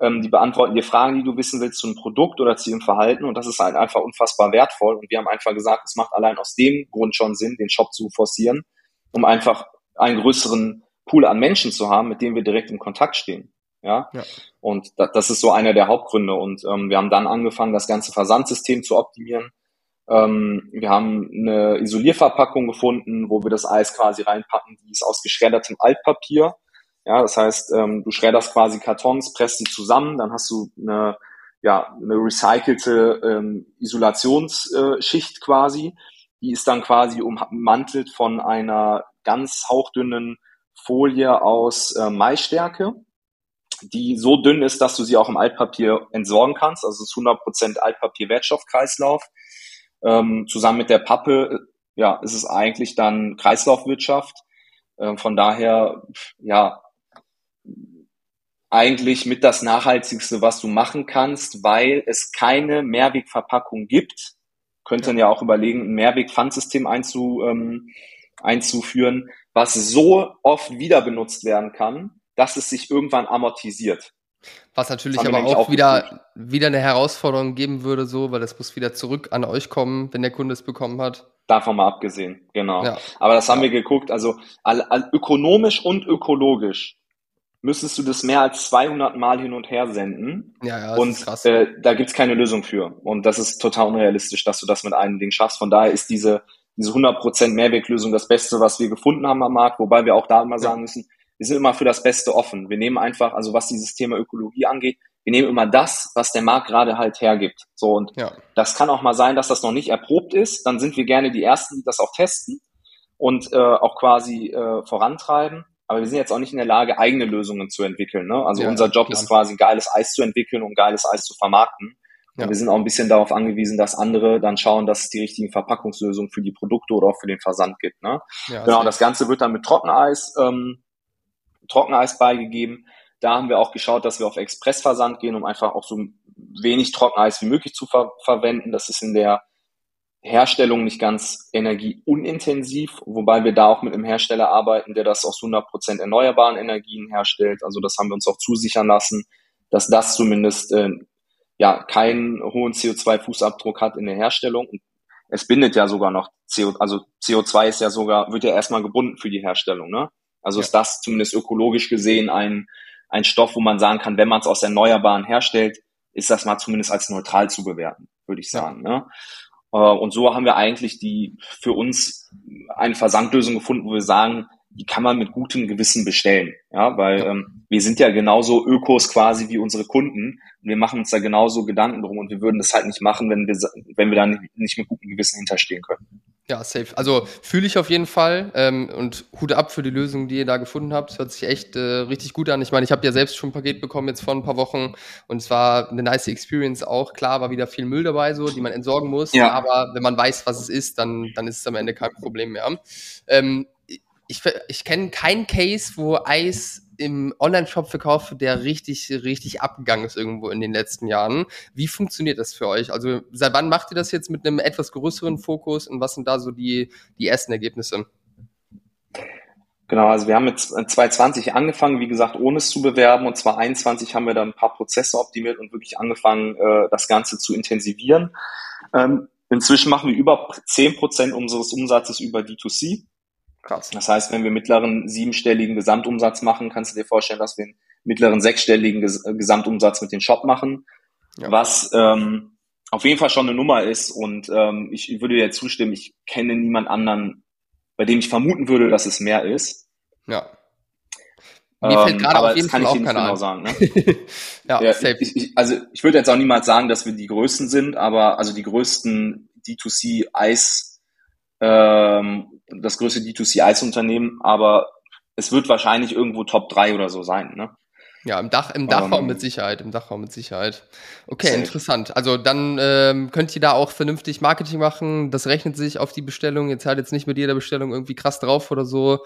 Speaker 1: ähm, die beantworten dir Fragen, die du wissen willst zu einem Produkt oder zu ihrem Verhalten und das ist halt einfach unfassbar wertvoll und wir haben einfach gesagt, es macht allein aus dem Grund schon Sinn, den Shop zu forcieren, um einfach einen größeren Pool an Menschen zu haben, mit denen wir direkt in Kontakt stehen. Ja? ja. Und da, das ist so einer der Hauptgründe. Und ähm, wir haben dann angefangen, das ganze Versandsystem zu optimieren. Ähm, wir haben eine Isolierverpackung gefunden, wo wir das Eis quasi reinpacken, die ist aus geschreddertem Altpapier. Ja, das heißt, ähm, du schredderst quasi Kartons, presst die zusammen, dann hast du eine, ja, eine recycelte ähm, Isolationsschicht quasi. Die ist dann quasi ummantelt von einer ganz hauchdünnen Folie aus äh, Maisstärke die so dünn ist, dass du sie auch im Altpapier entsorgen kannst. Also es ist 100% Altpapier-Wertstoffkreislauf. Ähm, zusammen mit der Pappe, äh, ja, ist es eigentlich dann Kreislaufwirtschaft. Ähm, von daher, ja, eigentlich mit das Nachhaltigste, was du machen kannst, weil es keine Mehrwegverpackung gibt. Könnten ja auch überlegen, ein Mehrweg-Pfandsystem einzu, ähm, einzuführen, was so oft wieder benutzt werden kann, dass es sich irgendwann amortisiert.
Speaker 2: Was natürlich aber auch, auch wieder, wieder eine Herausforderung geben würde, so, weil es muss wieder zurück an euch kommen, wenn der Kunde es bekommen hat.
Speaker 1: Davon mal abgesehen, genau. Ja. Aber das haben ja. wir geguckt, also all, all, ökonomisch und ökologisch müsstest du das mehr als 200 Mal hin und her senden. Ja, ja, das und ist krass. Äh, da gibt's keine Lösung für. Und das ist total unrealistisch, dass du das mit einem Ding schaffst. Von daher ist diese, diese 100% Mehrweglösung das Beste, was wir gefunden haben am Markt, wobei wir auch da immer sagen müssen, wir sind immer für das Beste offen. Wir nehmen einfach, also was dieses Thema Ökologie angeht, wir nehmen immer das, was der Markt gerade halt hergibt. So und ja. das kann auch mal sein, dass das noch nicht erprobt ist. Dann sind wir gerne die ersten, die das auch testen und äh, auch quasi äh, vorantreiben. Aber wir sind jetzt auch nicht in der Lage, eigene Lösungen zu entwickeln. Ne? Also ja, unser Job klar. ist quasi geiles Eis zu entwickeln und geiles Eis zu vermarkten. Ja. Und wir sind auch ein bisschen darauf angewiesen, dass andere dann schauen, dass es die richtigen Verpackungslösungen für die Produkte oder auch für den Versand gibt. Ne? Ja, genau, das Ganze wird dann mit Trockeneis ähm, Trockeneis beigegeben. Da haben wir auch geschaut, dass wir auf Expressversand gehen, um einfach auch so wenig Trockeneis wie möglich zu ver verwenden. Das ist in der Herstellung nicht ganz energieunintensiv, wobei wir da auch mit einem Hersteller arbeiten, der das aus 100% erneuerbaren Energien herstellt. Also das haben wir uns auch zusichern lassen, dass das zumindest äh, ja keinen hohen CO2-Fußabdruck hat in der Herstellung. Und es bindet ja sogar noch CO, also CO2 ist ja sogar, wird ja erstmal gebunden für die Herstellung, ne? Also ja. ist das zumindest ökologisch gesehen ein, ein Stoff, wo man sagen kann, wenn man es aus Erneuerbaren herstellt, ist das mal zumindest als neutral zu bewerten, würde ich sagen. Ja. Ne? Äh, und so haben wir eigentlich die für uns eine Versandlösung gefunden, wo wir sagen, die kann man mit gutem Gewissen bestellen. Ja, weil. Ähm, wir sind ja genauso Ökos quasi wie unsere Kunden. Und wir machen uns da genauso Gedanken drum und wir würden das halt nicht machen, wenn wir, wenn wir da nicht mit gutem Gewissen hinterstehen können.
Speaker 2: Ja, safe. Also fühle ich auf jeden Fall ähm, und Hut ab für die Lösung, die ihr da gefunden habt. Hört sich echt äh, richtig gut an. Ich meine, ich habe ja selbst schon ein Paket bekommen jetzt vor ein paar Wochen und es war eine nice Experience auch. Klar, war wieder viel Müll dabei, so, die man entsorgen muss. Ja. Aber wenn man weiß, was es ist, dann, dann ist es am Ende kein Problem mehr. Ähm, ich, ich kenne keinen Case, wo Eis im Online-Shop verkauft, der richtig, richtig abgegangen ist irgendwo in den letzten Jahren. Wie funktioniert das für euch? Also seit wann macht ihr das jetzt mit einem etwas größeren Fokus und was sind da so die, die ersten Ergebnisse?
Speaker 1: Genau, also wir haben mit 2020 angefangen, wie gesagt, ohne es zu bewerben und 2021 haben wir dann ein paar Prozesse optimiert und wirklich angefangen, äh, das Ganze zu intensivieren. Ähm, inzwischen machen wir über 10 Prozent unseres Umsatzes über D2C. Krass. Das heißt, wenn wir mittleren siebenstelligen Gesamtumsatz machen, kannst du dir vorstellen, dass wir einen mittleren sechsstelligen Ges Gesamtumsatz mit dem Shop machen, ja. was ähm, auf jeden Fall schon eine Nummer ist und ähm, ich würde dir zustimmen, ich kenne niemand anderen, bei dem ich vermuten würde, dass es mehr ist.
Speaker 2: Ja.
Speaker 1: Mir fällt ähm, gerade auf jeden Fall auch keiner genau sagen. Ne? ja, ja safe. Ich, ich, also ich würde jetzt auch niemals sagen, dass wir die Größten sind, aber also die größten D2C Eis, ähm, das größte D2C Eisunternehmen, aber es wird wahrscheinlich irgendwo Top 3 oder so sein. Ne?
Speaker 2: Ja, im Dach, im Dachraum um, mit Sicherheit, im Dachraum mit Sicherheit. Okay, safe. interessant. Also dann ähm, könnt ihr da auch vernünftig Marketing machen. Das rechnet sich auf die Bestellung. Ihr zahlt jetzt nicht mit jeder Bestellung irgendwie krass drauf oder so.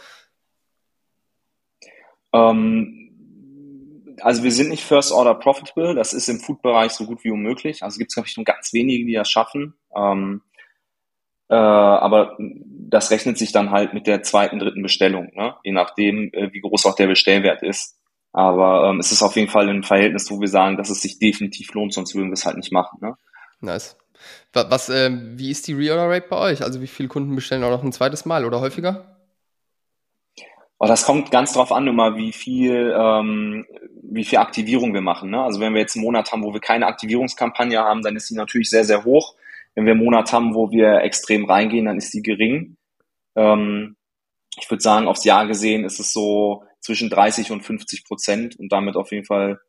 Speaker 1: Ähm, also wir sind nicht First Order Profitable. Das ist im Food-Bereich so gut wie unmöglich. Also gibt es, glaube ich, nur ganz wenige, die das schaffen. Ähm, äh, aber das rechnet sich dann halt mit der zweiten, dritten Bestellung, ne? je nachdem, äh, wie groß auch der Bestellwert ist. Aber ähm, es ist auf jeden Fall ein Verhältnis, wo wir sagen, dass es sich definitiv lohnt, sonst würden wir es halt nicht machen. Ne?
Speaker 2: Nice. Was, äh, wie ist die Reorder Rate bei euch? Also wie viele Kunden bestellen auch noch ein zweites Mal oder häufiger?
Speaker 1: Oh, das kommt ganz drauf an, immer wie viel, ähm, wie viel Aktivierung wir machen. Ne? Also wenn wir jetzt einen Monat haben, wo wir keine Aktivierungskampagne haben, dann ist die natürlich sehr, sehr hoch. Wenn wir einen Monat haben, wo wir extrem reingehen, dann ist die gering. Ähm, ich würde sagen, aufs Jahr gesehen ist es so zwischen 30 und 50 Prozent und damit auf jeden Fall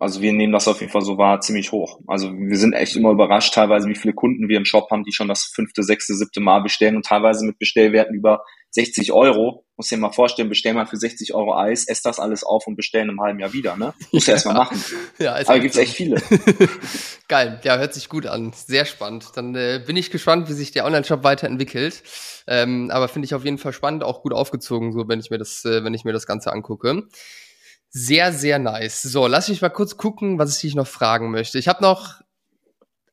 Speaker 1: also wir nehmen das auf jeden Fall so wahr ziemlich hoch. Also wir sind echt immer überrascht teilweise, wie viele Kunden wir im Shop haben, die schon das fünfte, sechste, siebte Mal bestellen und teilweise mit Bestellwerten über 60 Euro. Muss dir mal vorstellen, bestell mal für 60 Euro Eis, ess das alles auf und bestellen im halben Jahr wieder, ne? Muss ja, erstmal machen. ja, Aber gibt's echt viele.
Speaker 2: Geil, ja, hört sich gut an. Sehr spannend. Dann äh, bin ich gespannt, wie sich der Online-Shop weiterentwickelt. Ähm, aber finde ich auf jeden Fall spannend, auch gut aufgezogen, so wenn ich mir das, äh, wenn ich mir das Ganze angucke. Sehr, sehr nice. So, lass mich mal kurz gucken, was ich dich noch fragen möchte. Ich habe noch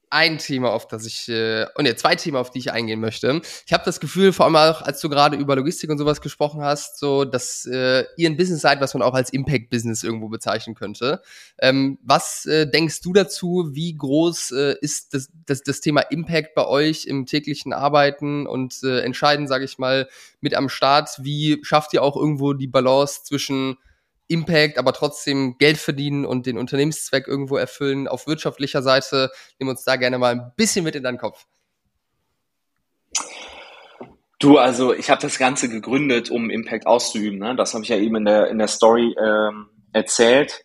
Speaker 2: ein Thema, auf das ich, äh, und oh ja, zwei Themen, auf die ich eingehen möchte. Ich habe das Gefühl, vor allem auch, als du gerade über Logistik und sowas gesprochen hast, so, dass äh, ihr ein Business seid, was man auch als Impact-Business irgendwo bezeichnen könnte. Ähm, was äh, denkst du dazu? Wie groß äh, ist das, das, das Thema Impact bei euch im täglichen Arbeiten und äh, Entscheiden, sage ich mal, mit am Start? Wie schafft ihr auch irgendwo die Balance zwischen Impact, aber trotzdem Geld verdienen und den Unternehmenszweck irgendwo erfüllen. Auf wirtschaftlicher Seite nimm uns da gerne mal ein bisschen mit in deinen Kopf.
Speaker 1: Du, also ich habe das Ganze gegründet, um Impact auszuüben. Ne? Das habe ich ja eben in der, in der Story ähm, erzählt.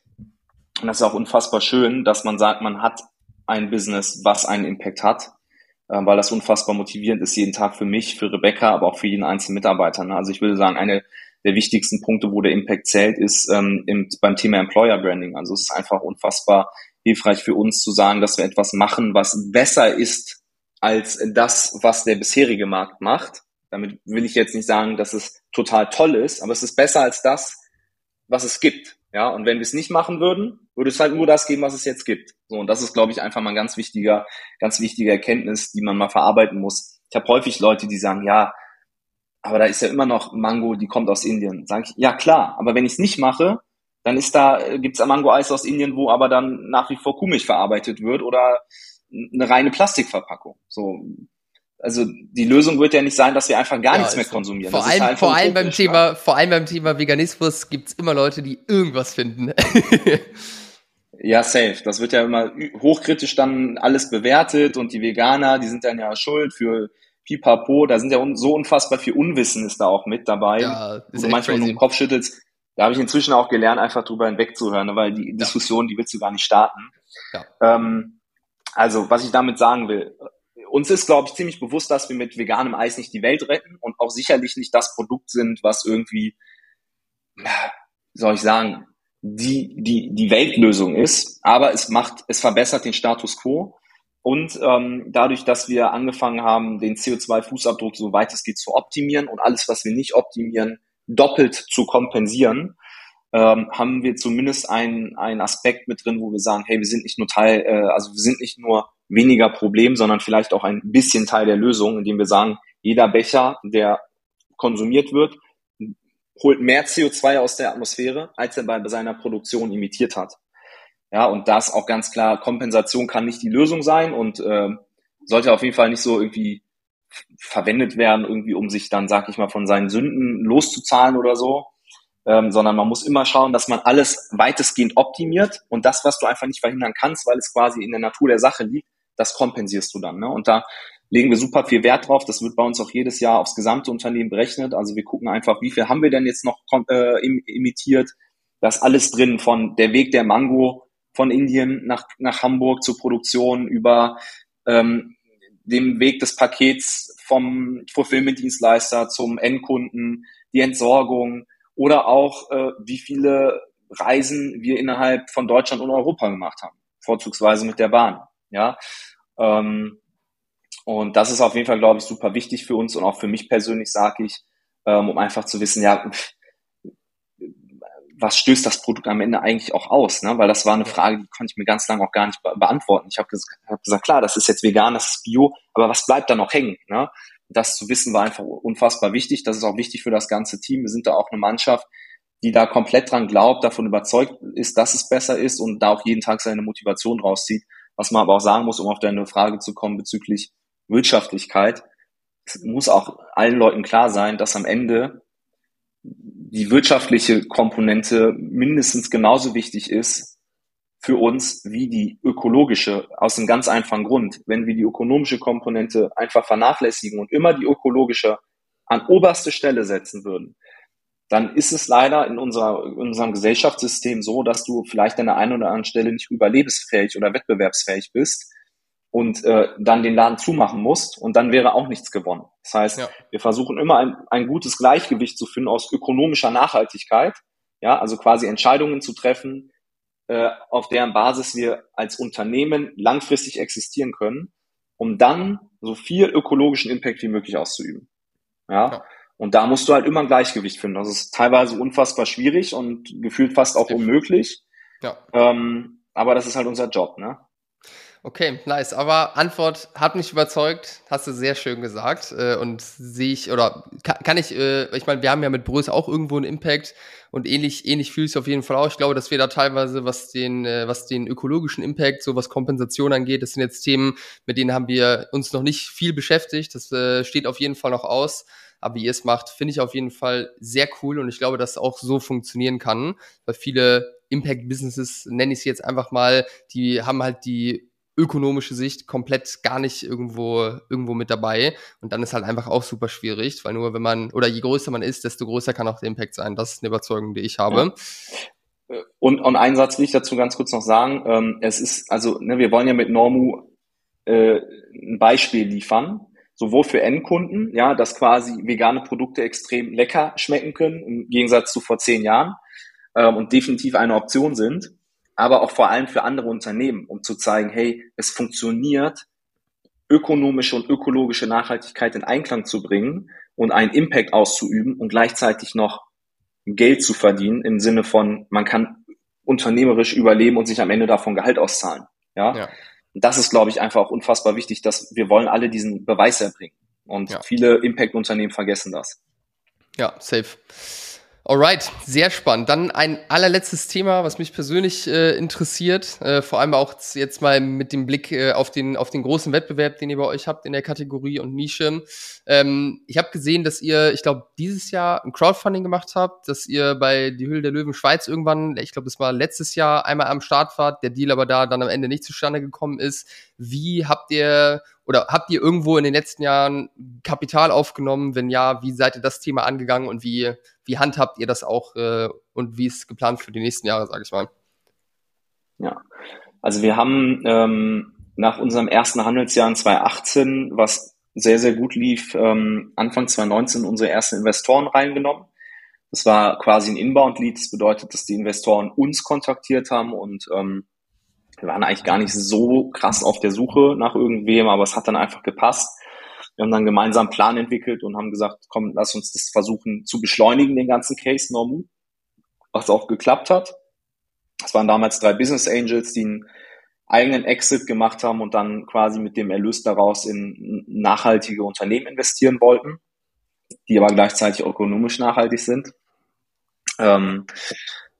Speaker 1: Und das ist auch unfassbar schön, dass man sagt, man hat ein Business, was einen Impact hat, äh, weil das unfassbar motivierend ist jeden Tag für mich, für Rebecca, aber auch für jeden einzelnen Mitarbeiter. Ne? Also ich würde sagen, eine der wichtigsten Punkte, wo der Impact zählt, ist ähm, im, beim Thema Employer Branding. Also es ist einfach unfassbar hilfreich für uns zu sagen, dass wir etwas machen, was besser ist als das, was der bisherige Markt macht. Damit will ich jetzt nicht sagen, dass es total toll ist, aber es ist besser als das, was es gibt. Ja, und wenn wir es nicht machen würden, würde es halt nur das geben, was es jetzt gibt. So, und das ist, glaube ich, einfach mal ein ganz wichtiger, ganz wichtige Erkenntnis, die man mal verarbeiten muss. Ich habe häufig Leute, die sagen, ja, aber da ist ja immer noch Mango, die kommt aus Indien. Sag ich, ja klar, aber wenn ich es nicht mache, dann ist da, äh, gibt's da Mango-Eis aus Indien, wo aber dann nach wie vor Kuhmilch verarbeitet wird oder eine reine Plastikverpackung. So, also die Lösung wird ja nicht sein, dass wir einfach gar ja, nichts mehr konsumieren.
Speaker 2: Vor allem, halt vor allem beim Thema, ne? vor allem beim Thema Veganismus gibt's immer Leute, die irgendwas finden.
Speaker 1: ja, safe. Das wird ja immer hochkritisch dann alles bewertet und die Veganer, die sind dann ja schuld für pipapo, da sind ja so unfassbar viel Unwissen ist da auch mit dabei. Ja, ist du manchmal nur den Kopf schüttelst. Da habe ich inzwischen auch gelernt, einfach drüber hinwegzuhören, ne, weil die ja. Diskussion, die willst du gar nicht starten. Ja. Ähm, also, was ich damit sagen will, uns ist, glaube ich, ziemlich bewusst, dass wir mit veganem Eis nicht die Welt retten und auch sicherlich nicht das Produkt sind, was irgendwie, wie soll ich sagen, die, die, die Weltlösung ist. Aber es macht, es verbessert den Status quo. Und ähm, dadurch, dass wir angefangen haben, den CO2-Fußabdruck so weit es geht zu optimieren und alles, was wir nicht optimieren, doppelt zu kompensieren, ähm, haben wir zumindest einen, einen Aspekt mit drin, wo wir sagen, hey, wir sind nicht nur Teil, äh, also wir sind nicht nur weniger Problem, sondern vielleicht auch ein bisschen Teil der Lösung, indem wir sagen, jeder Becher, der konsumiert wird, holt mehr CO2 aus der Atmosphäre, als er bei seiner Produktion imitiert hat. Ja, und das auch ganz klar, Kompensation kann nicht die Lösung sein und äh, sollte auf jeden Fall nicht so irgendwie verwendet werden, irgendwie um sich dann, sag ich mal, von seinen Sünden loszuzahlen oder so. ähm, sondern man muss immer schauen, dass man alles weitestgehend optimiert und das, was du einfach nicht verhindern kannst, weil es quasi in der Natur der Sache liegt, das kompensierst du dann. Ne? Und da legen wir super viel Wert drauf. Das wird bei uns auch jedes Jahr aufs gesamte Unternehmen berechnet. Also wir gucken einfach, wie viel haben wir denn jetzt noch äh, imitiert. Das alles drin von der Weg der Mango von Indien nach, nach Hamburg zur Produktion über ähm, dem Weg des Pakets vom Fulfillment-Dienstleister zum Endkunden, die Entsorgung oder auch äh, wie viele Reisen wir innerhalb von Deutschland und Europa gemacht haben, vorzugsweise mit der Bahn. Ja, ähm, und das ist auf jeden Fall, glaube ich, super wichtig für uns und auch für mich persönlich, sage ich, ähm, um einfach zu wissen, ja, was stößt das Produkt am Ende eigentlich auch aus? Ne? Weil das war eine Frage, die konnte ich mir ganz lange auch gar nicht be beantworten. Ich habe ges hab gesagt, klar, das ist jetzt vegan, das ist bio, aber was bleibt da noch hängen? Ne? Das zu wissen war einfach unfassbar wichtig. Das ist auch wichtig für das ganze Team. Wir sind da auch eine Mannschaft, die da komplett dran glaubt, davon überzeugt ist, dass es besser ist und da auch jeden Tag seine Motivation rauszieht. Was man aber auch sagen muss, um auf deine Frage zu kommen bezüglich Wirtschaftlichkeit, es muss auch allen Leuten klar sein, dass am Ende die wirtschaftliche Komponente mindestens genauso wichtig ist für uns wie die ökologische, aus einem ganz einfachen Grund. Wenn wir die ökonomische Komponente einfach vernachlässigen und immer die ökologische an oberste Stelle setzen würden, dann ist es leider in, unserer, in unserem Gesellschaftssystem so, dass du vielleicht an der einen oder anderen Stelle nicht überlebensfähig oder wettbewerbsfähig bist und äh, dann den Laden zumachen musst und dann wäre auch nichts gewonnen. Das heißt, ja. wir versuchen immer ein, ein gutes Gleichgewicht zu finden aus ökonomischer Nachhaltigkeit, ja, also quasi Entscheidungen zu treffen, äh, auf deren Basis wir als Unternehmen langfristig existieren können, um dann so viel ökologischen Impact wie möglich auszuüben. Ja. ja. Und da musst du halt immer ein Gleichgewicht finden. Das ist teilweise unfassbar schwierig und gefühlt fast auch unmöglich. Ja. Ähm, aber das ist halt unser Job, ne?
Speaker 2: Okay, nice. Aber Antwort hat mich überzeugt, hast du sehr schön gesagt. Äh, und sehe ich, oder kann, ich, äh, ich meine, wir haben ja mit Brös auch irgendwo einen Impact und ähnlich, ähnlich fühle ich es auf jeden Fall auch. Ich glaube, dass wir da teilweise, was den, äh, was den ökologischen Impact, so was Kompensation angeht, das sind jetzt Themen, mit denen haben wir uns noch nicht viel beschäftigt. Das steht auf jeden Fall noch aus. Aber wie ihr es macht, finde ich auf jeden Fall sehr cool und ich glaube, dass es auch so funktionieren kann, weil viele Impact-Businesses, nenne ich sie jetzt einfach mal, die haben halt die ökonomische Sicht komplett gar nicht irgendwo, irgendwo mit dabei. Und dann ist halt einfach auch super schwierig, weil nur wenn man, oder je größer man ist, desto größer kann auch der Impact sein. Das ist eine Überzeugung, die ich habe.
Speaker 1: Ja. Und, und einen Satz will ich dazu ganz kurz noch sagen. Ähm, es ist, also, ne, wir wollen ja mit Normu äh, ein Beispiel liefern, sowohl für Endkunden, ja, dass quasi vegane Produkte extrem lecker schmecken können, im Gegensatz zu vor zehn Jahren, ähm, und definitiv eine Option sind aber auch vor allem für andere Unternehmen, um zu zeigen, hey, es funktioniert, ökonomische und ökologische Nachhaltigkeit in Einklang zu bringen und einen Impact auszuüben und gleichzeitig noch Geld zu verdienen im Sinne von, man kann unternehmerisch überleben und sich am Ende davon Gehalt auszahlen. Ja. ja. Das ist, glaube ich, einfach auch unfassbar wichtig, dass wir wollen alle diesen Beweis erbringen. Und ja. viele Impact-Unternehmen vergessen das.
Speaker 2: Ja, safe. Alright, sehr spannend. Dann ein allerletztes Thema, was mich persönlich äh, interessiert, äh, vor allem auch jetzt mal mit dem Blick äh, auf, den, auf den großen Wettbewerb, den ihr bei euch habt in der Kategorie und Nische. Ähm, ich habe gesehen, dass ihr, ich glaube, dieses Jahr ein Crowdfunding gemacht habt, dass ihr bei Die Hülle der Löwen Schweiz irgendwann, ich glaube, das war letztes Jahr einmal am Start wart, der Deal aber da dann am Ende nicht zustande gekommen ist. Wie habt ihr oder habt ihr irgendwo in den letzten Jahren Kapital aufgenommen? Wenn ja, wie seid ihr das Thema angegangen und wie, wie handhabt ihr das auch äh, und wie ist geplant für die nächsten Jahre, sage ich mal?
Speaker 1: Ja, also wir haben ähm, nach unserem ersten Handelsjahr in 2018, was sehr, sehr gut lief, ähm, Anfang 2019 unsere ersten Investoren reingenommen. Das war quasi ein Inbound-Lead. Das bedeutet, dass die Investoren uns kontaktiert haben und ähm, wir waren eigentlich gar nicht so krass auf der Suche nach irgendwem, aber es hat dann einfach gepasst. Wir haben dann gemeinsam einen Plan entwickelt und haben gesagt, komm, lass uns das versuchen zu beschleunigen, den ganzen Case Normu, was auch geklappt hat. Es waren damals drei Business Angels, die einen eigenen Exit gemacht haben und dann quasi mit dem Erlös daraus in nachhaltige Unternehmen investieren wollten, die aber gleichzeitig ökonomisch nachhaltig sind. Ähm,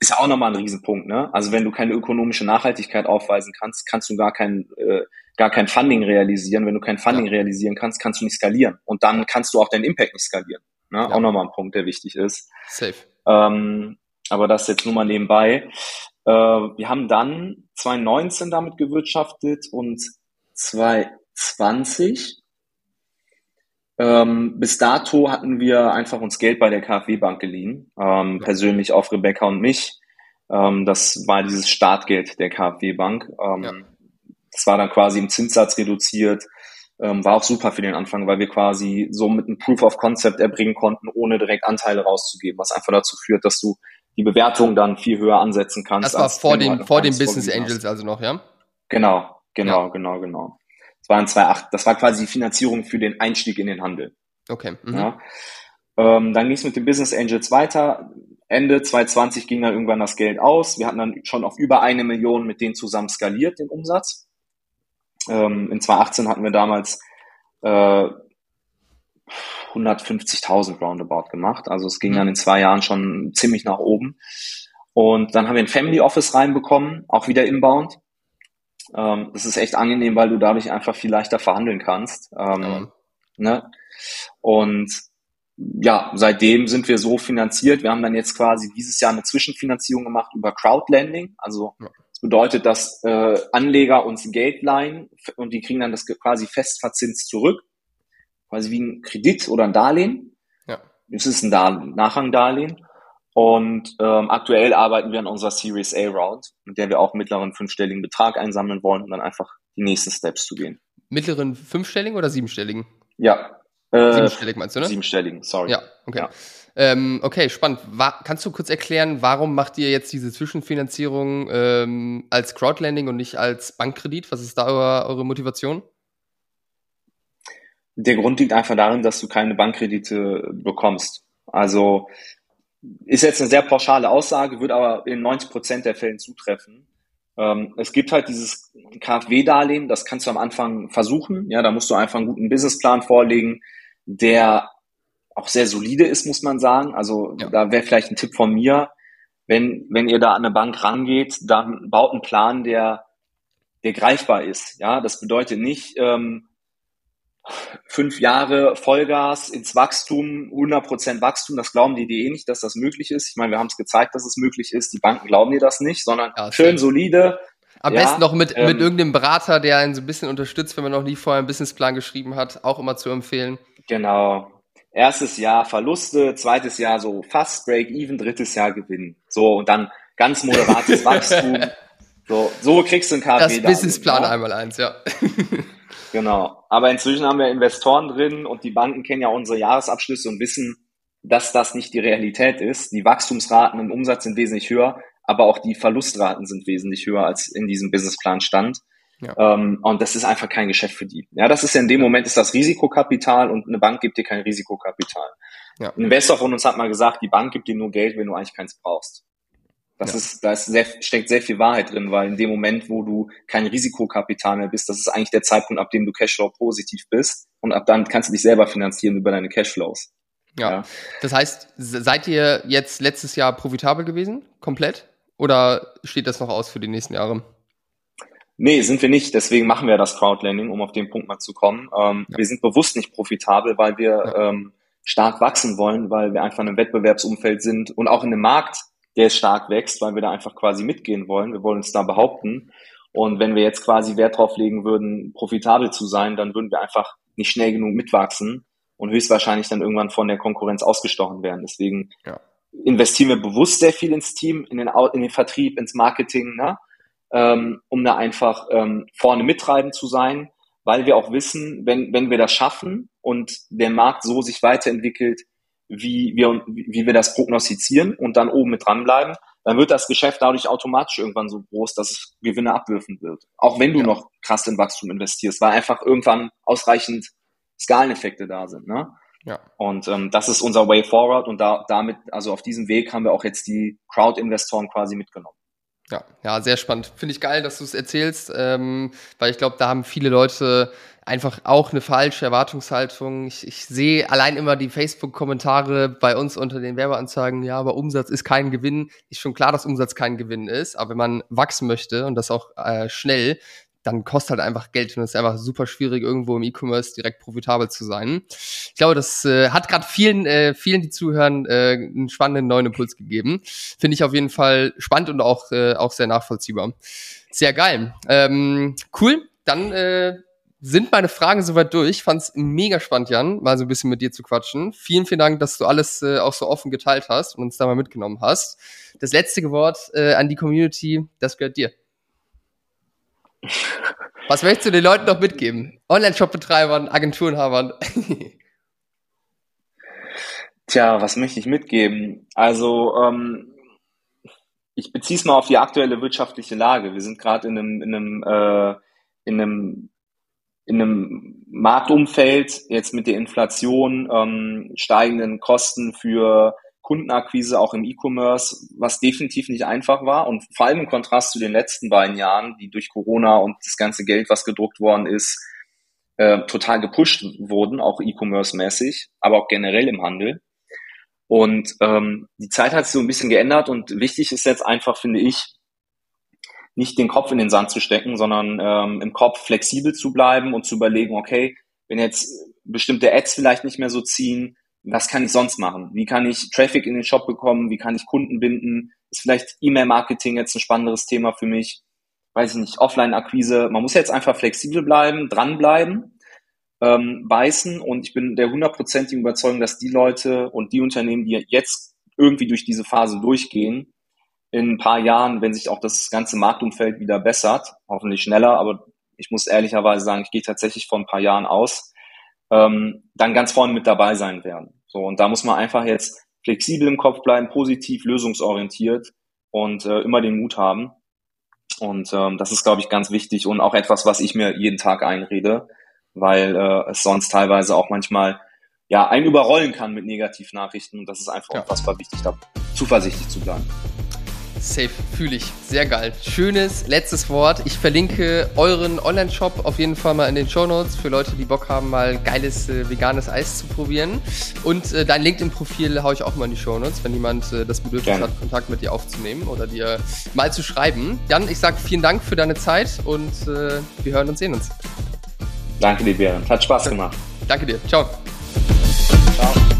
Speaker 1: ist ja auch nochmal ein Riesenpunkt, ne? Also wenn du keine ökonomische Nachhaltigkeit aufweisen kannst, kannst du gar kein, äh, gar kein Funding realisieren. Wenn du kein Funding ja. realisieren kannst, kannst du nicht skalieren. Und dann kannst du auch deinen Impact nicht skalieren. Ne? Ja. Auch nochmal ein Punkt, der wichtig ist. Safe. Ähm, aber das jetzt nur mal nebenbei. Äh, wir haben dann 2019 damit gewirtschaftet und 2020. Ähm, bis dato hatten wir einfach uns Geld bei der KfW Bank geliehen, ähm, ja. persönlich auf Rebecca und mich. Ähm, das war dieses Startgeld der KfW Bank. Ähm, ja. Das war dann quasi im Zinssatz reduziert. Ähm, war auch super für den Anfang, weil wir quasi so mit einem Proof of Concept erbringen konnten, ohne direkt Anteile rauszugeben, was einfach dazu führt, dass du die Bewertung dann viel höher ansetzen kannst.
Speaker 2: Das war vor den, vor den Business Angels also noch, ja?
Speaker 1: Genau, genau, ja. genau, genau. Das war in 2008, das war quasi die Finanzierung für den Einstieg in den Handel.
Speaker 2: Okay.
Speaker 1: Mhm. Ja. Ähm, dann ging es mit den Business Angels weiter. Ende 2020 ging dann irgendwann das Geld aus. Wir hatten dann schon auf über eine Million mit denen zusammen skaliert, den Umsatz. Ähm, in 2018 hatten wir damals äh, 150.000 roundabout gemacht. Also es ging mhm. dann in zwei Jahren schon ziemlich nach oben. Und dann haben wir ein Family Office reinbekommen, auch wieder inbound. Ähm, das ist echt angenehm, weil du dadurch einfach viel leichter verhandeln kannst. Ähm, ja. ne? Und ja, seitdem sind wir so finanziert. Wir haben dann jetzt quasi dieses Jahr eine Zwischenfinanzierung gemacht über Crowdlending. Also ja. das bedeutet, dass äh, Anleger uns Geld leihen und die kriegen dann das quasi fest verzinst zurück. Quasi wie ein Kredit oder ein Darlehen. Ja. Es ist ein Darlehen, Nachrangdarlehen. Und ähm, aktuell arbeiten wir an unserer Series A Round, mit der wir auch mittleren fünfstelligen Betrag einsammeln wollen, um dann einfach die nächsten Steps zu gehen.
Speaker 2: Mittleren fünfstelligen oder siebenstelligen?
Speaker 1: Ja,
Speaker 2: äh, Siebenstellig meinst du, ne?
Speaker 1: Siebenstelligen, sorry.
Speaker 2: Ja, okay. Ja. Ähm, okay, spannend. War, kannst du kurz erklären, warum macht ihr jetzt diese Zwischenfinanzierung ähm, als Crowdlending und nicht als Bankkredit? Was ist da eure, eure Motivation?
Speaker 1: Der Grund liegt einfach darin, dass du keine Bankkredite bekommst. Also ist jetzt eine sehr pauschale Aussage, wird aber in 90 Prozent der Fällen zutreffen. Ähm, es gibt halt dieses KfW-Darlehen, das kannst du am Anfang versuchen. Ja, da musst du einfach einen guten Businessplan vorlegen der auch sehr solide ist, muss man sagen. Also ja. da wäre vielleicht ein Tipp von mir, wenn, wenn ihr da an eine Bank rangeht, dann baut einen Plan, der, der greifbar ist. Ja, das bedeutet nicht ähm, fünf Jahre Vollgas ins Wachstum, 100% Wachstum. Das glauben die dir eh nicht, dass das möglich ist. Ich meine, wir haben es gezeigt, dass es möglich ist. Die Banken glauben dir das nicht, sondern ja, schön solide.
Speaker 2: Am ja, besten noch mit, ähm, mit irgendeinem Berater, der einen so ein bisschen unterstützt, wenn man noch nie vorher einen Businessplan geschrieben hat, auch immer zu empfehlen.
Speaker 1: Genau. Erstes Jahr Verluste, zweites Jahr so fast Break-Even, drittes Jahr Gewinn. So, und dann ganz moderates Wachstum. So, so kriegst du ein KfW.
Speaker 2: Das Businessplan ja? einmal eins, ja.
Speaker 1: genau. Aber inzwischen haben wir Investoren drin und die Banken kennen ja unsere Jahresabschlüsse und wissen, dass das nicht die Realität ist. Die Wachstumsraten im Umsatz sind wesentlich höher, aber auch die Verlustraten sind wesentlich höher, als in diesem Businessplan stand. Ja. Ähm, und das ist einfach kein Geschäft für die. Ja, das ist ja in dem Moment ist das Risikokapital und eine Bank gibt dir kein Risikokapital. Ja. Ein Investor von uns hat mal gesagt, die Bank gibt dir nur Geld, wenn du eigentlich keins brauchst. Das ja. ist, da ist sehr, steckt sehr viel Wahrheit drin, weil in dem Moment, wo du kein Risikokapital mehr bist, das ist eigentlich der Zeitpunkt, ab dem du Cashflow positiv bist und ab dann kannst du dich selber finanzieren über deine Cashflows.
Speaker 2: Ja. ja. Das heißt, seid ihr jetzt letztes Jahr profitabel gewesen? Komplett? Oder steht das noch aus für die nächsten Jahre?
Speaker 1: Nee, sind wir nicht. Deswegen machen wir das Crowdlending, um auf den Punkt mal zu kommen. Ähm, ja. Wir sind bewusst nicht profitabel, weil wir ähm, stark wachsen wollen, weil wir einfach in einem Wettbewerbsumfeld sind und auch in einem Markt, der stark wächst, weil wir da einfach quasi mitgehen wollen. Wir wollen uns da behaupten. Und wenn wir jetzt quasi Wert drauf legen würden, profitabel zu sein, dann würden wir einfach nicht schnell genug mitwachsen und höchstwahrscheinlich dann irgendwann von der Konkurrenz ausgestochen werden. Deswegen ja. investieren wir bewusst sehr viel ins Team, in den, in den Vertrieb, ins Marketing, ne? ähm, um da einfach ähm, vorne mittreiben zu sein, weil wir auch wissen, wenn, wenn wir das schaffen und der Markt so sich weiterentwickelt, wie wir, wie wir das prognostizieren und dann oben mit dranbleiben, dann wird das Geschäft dadurch automatisch irgendwann so groß, dass es Gewinne abwürfen wird. Auch wenn du ja. noch krass in Wachstum investierst, weil einfach irgendwann ausreichend Skaleneffekte da sind. Ne? Ja. Und ähm, das ist unser Way Forward und da, damit, also auf diesem Weg haben wir auch jetzt die Crowd-Investoren quasi mitgenommen.
Speaker 2: Ja, ja, sehr spannend. Finde ich geil, dass du es erzählst, ähm, weil ich glaube, da haben viele Leute einfach auch eine falsche Erwartungshaltung. Ich, ich sehe allein immer die Facebook-Kommentare bei uns unter den Werbeanzeigen, ja, aber Umsatz ist kein Gewinn. Ist schon klar, dass Umsatz kein Gewinn ist, aber wenn man wachsen möchte und das auch äh, schnell, dann kostet halt einfach Geld und es ist einfach super schwierig, irgendwo im E-Commerce direkt profitabel zu sein. Ich glaube, das äh, hat gerade vielen, äh, vielen, die zuhören, äh, einen spannenden neuen Impuls gegeben. Finde ich auf jeden Fall spannend und auch, äh, auch sehr nachvollziehbar. Sehr geil. Ähm, cool. Dann äh, sind meine Fragen soweit durch. Fand's mega spannend, Jan, mal so ein bisschen mit dir zu quatschen. Vielen, vielen Dank, dass du alles äh, auch so offen geteilt hast und uns da mal mitgenommen hast. Das letzte Wort äh, an die Community, das gehört dir. Was möchtest du den Leuten noch mitgeben? Online-Shop-Betreibern, Agenturenhabern?
Speaker 1: Tja, was möchte ich mitgeben? Also, ähm, ich beziehe es mal auf die aktuelle wirtschaftliche Lage. Wir sind gerade in einem, in einem, äh, in einem in einem Marktumfeld jetzt mit der Inflation, ähm, steigenden Kosten für Kundenakquise auch im E-Commerce, was definitiv nicht einfach war und vor allem im Kontrast zu den letzten beiden Jahren, die durch Corona und das ganze Geld, was gedruckt worden ist, äh, total gepusht wurden, auch E-Commerce-mäßig, aber auch generell im Handel. Und ähm, die Zeit hat sich so ein bisschen geändert und wichtig ist jetzt einfach, finde ich, nicht den Kopf in den Sand zu stecken, sondern ähm, im Kopf flexibel zu bleiben und zu überlegen, okay, wenn jetzt bestimmte Ads vielleicht nicht mehr so ziehen, was kann ich sonst machen? Wie kann ich Traffic in den Shop bekommen? Wie kann ich Kunden binden? Ist vielleicht E-Mail-Marketing jetzt ein spannenderes Thema für mich? Weiß ich nicht, Offline-Akquise. Man muss jetzt einfach flexibel bleiben, dranbleiben, ähm, beißen und ich bin der hundertprozentigen Überzeugung, dass die Leute und die Unternehmen, die jetzt irgendwie durch diese Phase durchgehen, in ein paar Jahren, wenn sich auch das ganze Marktumfeld wieder bessert, hoffentlich schneller, aber ich muss ehrlicherweise sagen, ich gehe tatsächlich vor ein paar Jahren aus, ähm, dann ganz vorne mit dabei sein werden. So, und da muss man einfach jetzt flexibel im Kopf bleiben, positiv, lösungsorientiert und äh, immer den Mut haben. Und ähm, das ist, glaube ich, ganz wichtig und auch etwas, was ich mir jeden Tag einrede, weil äh, es sonst teilweise auch manchmal ja einen überrollen kann mit Negativnachrichten und das ist einfach ja. unfassbar wichtig, da zuversichtlich zu bleiben.
Speaker 2: Safe, fühle ich. Sehr geil. Schönes letztes Wort. Ich verlinke euren Online-Shop auf jeden Fall mal in den Show Notes für Leute, die Bock haben, mal geiles äh, veganes Eis zu probieren. Und äh, dein LinkedIn-Profil haue ich auch mal in die Show Notes, wenn jemand äh, das Bedürfnis Gerne. hat, Kontakt mit dir aufzunehmen oder dir mal zu schreiben. Jan, ich sage vielen Dank für deine Zeit und äh, wir hören und sehen uns.
Speaker 1: Danke dir, Bären. Hat Spaß gemacht.
Speaker 2: Danke dir. Ciao. Ciao.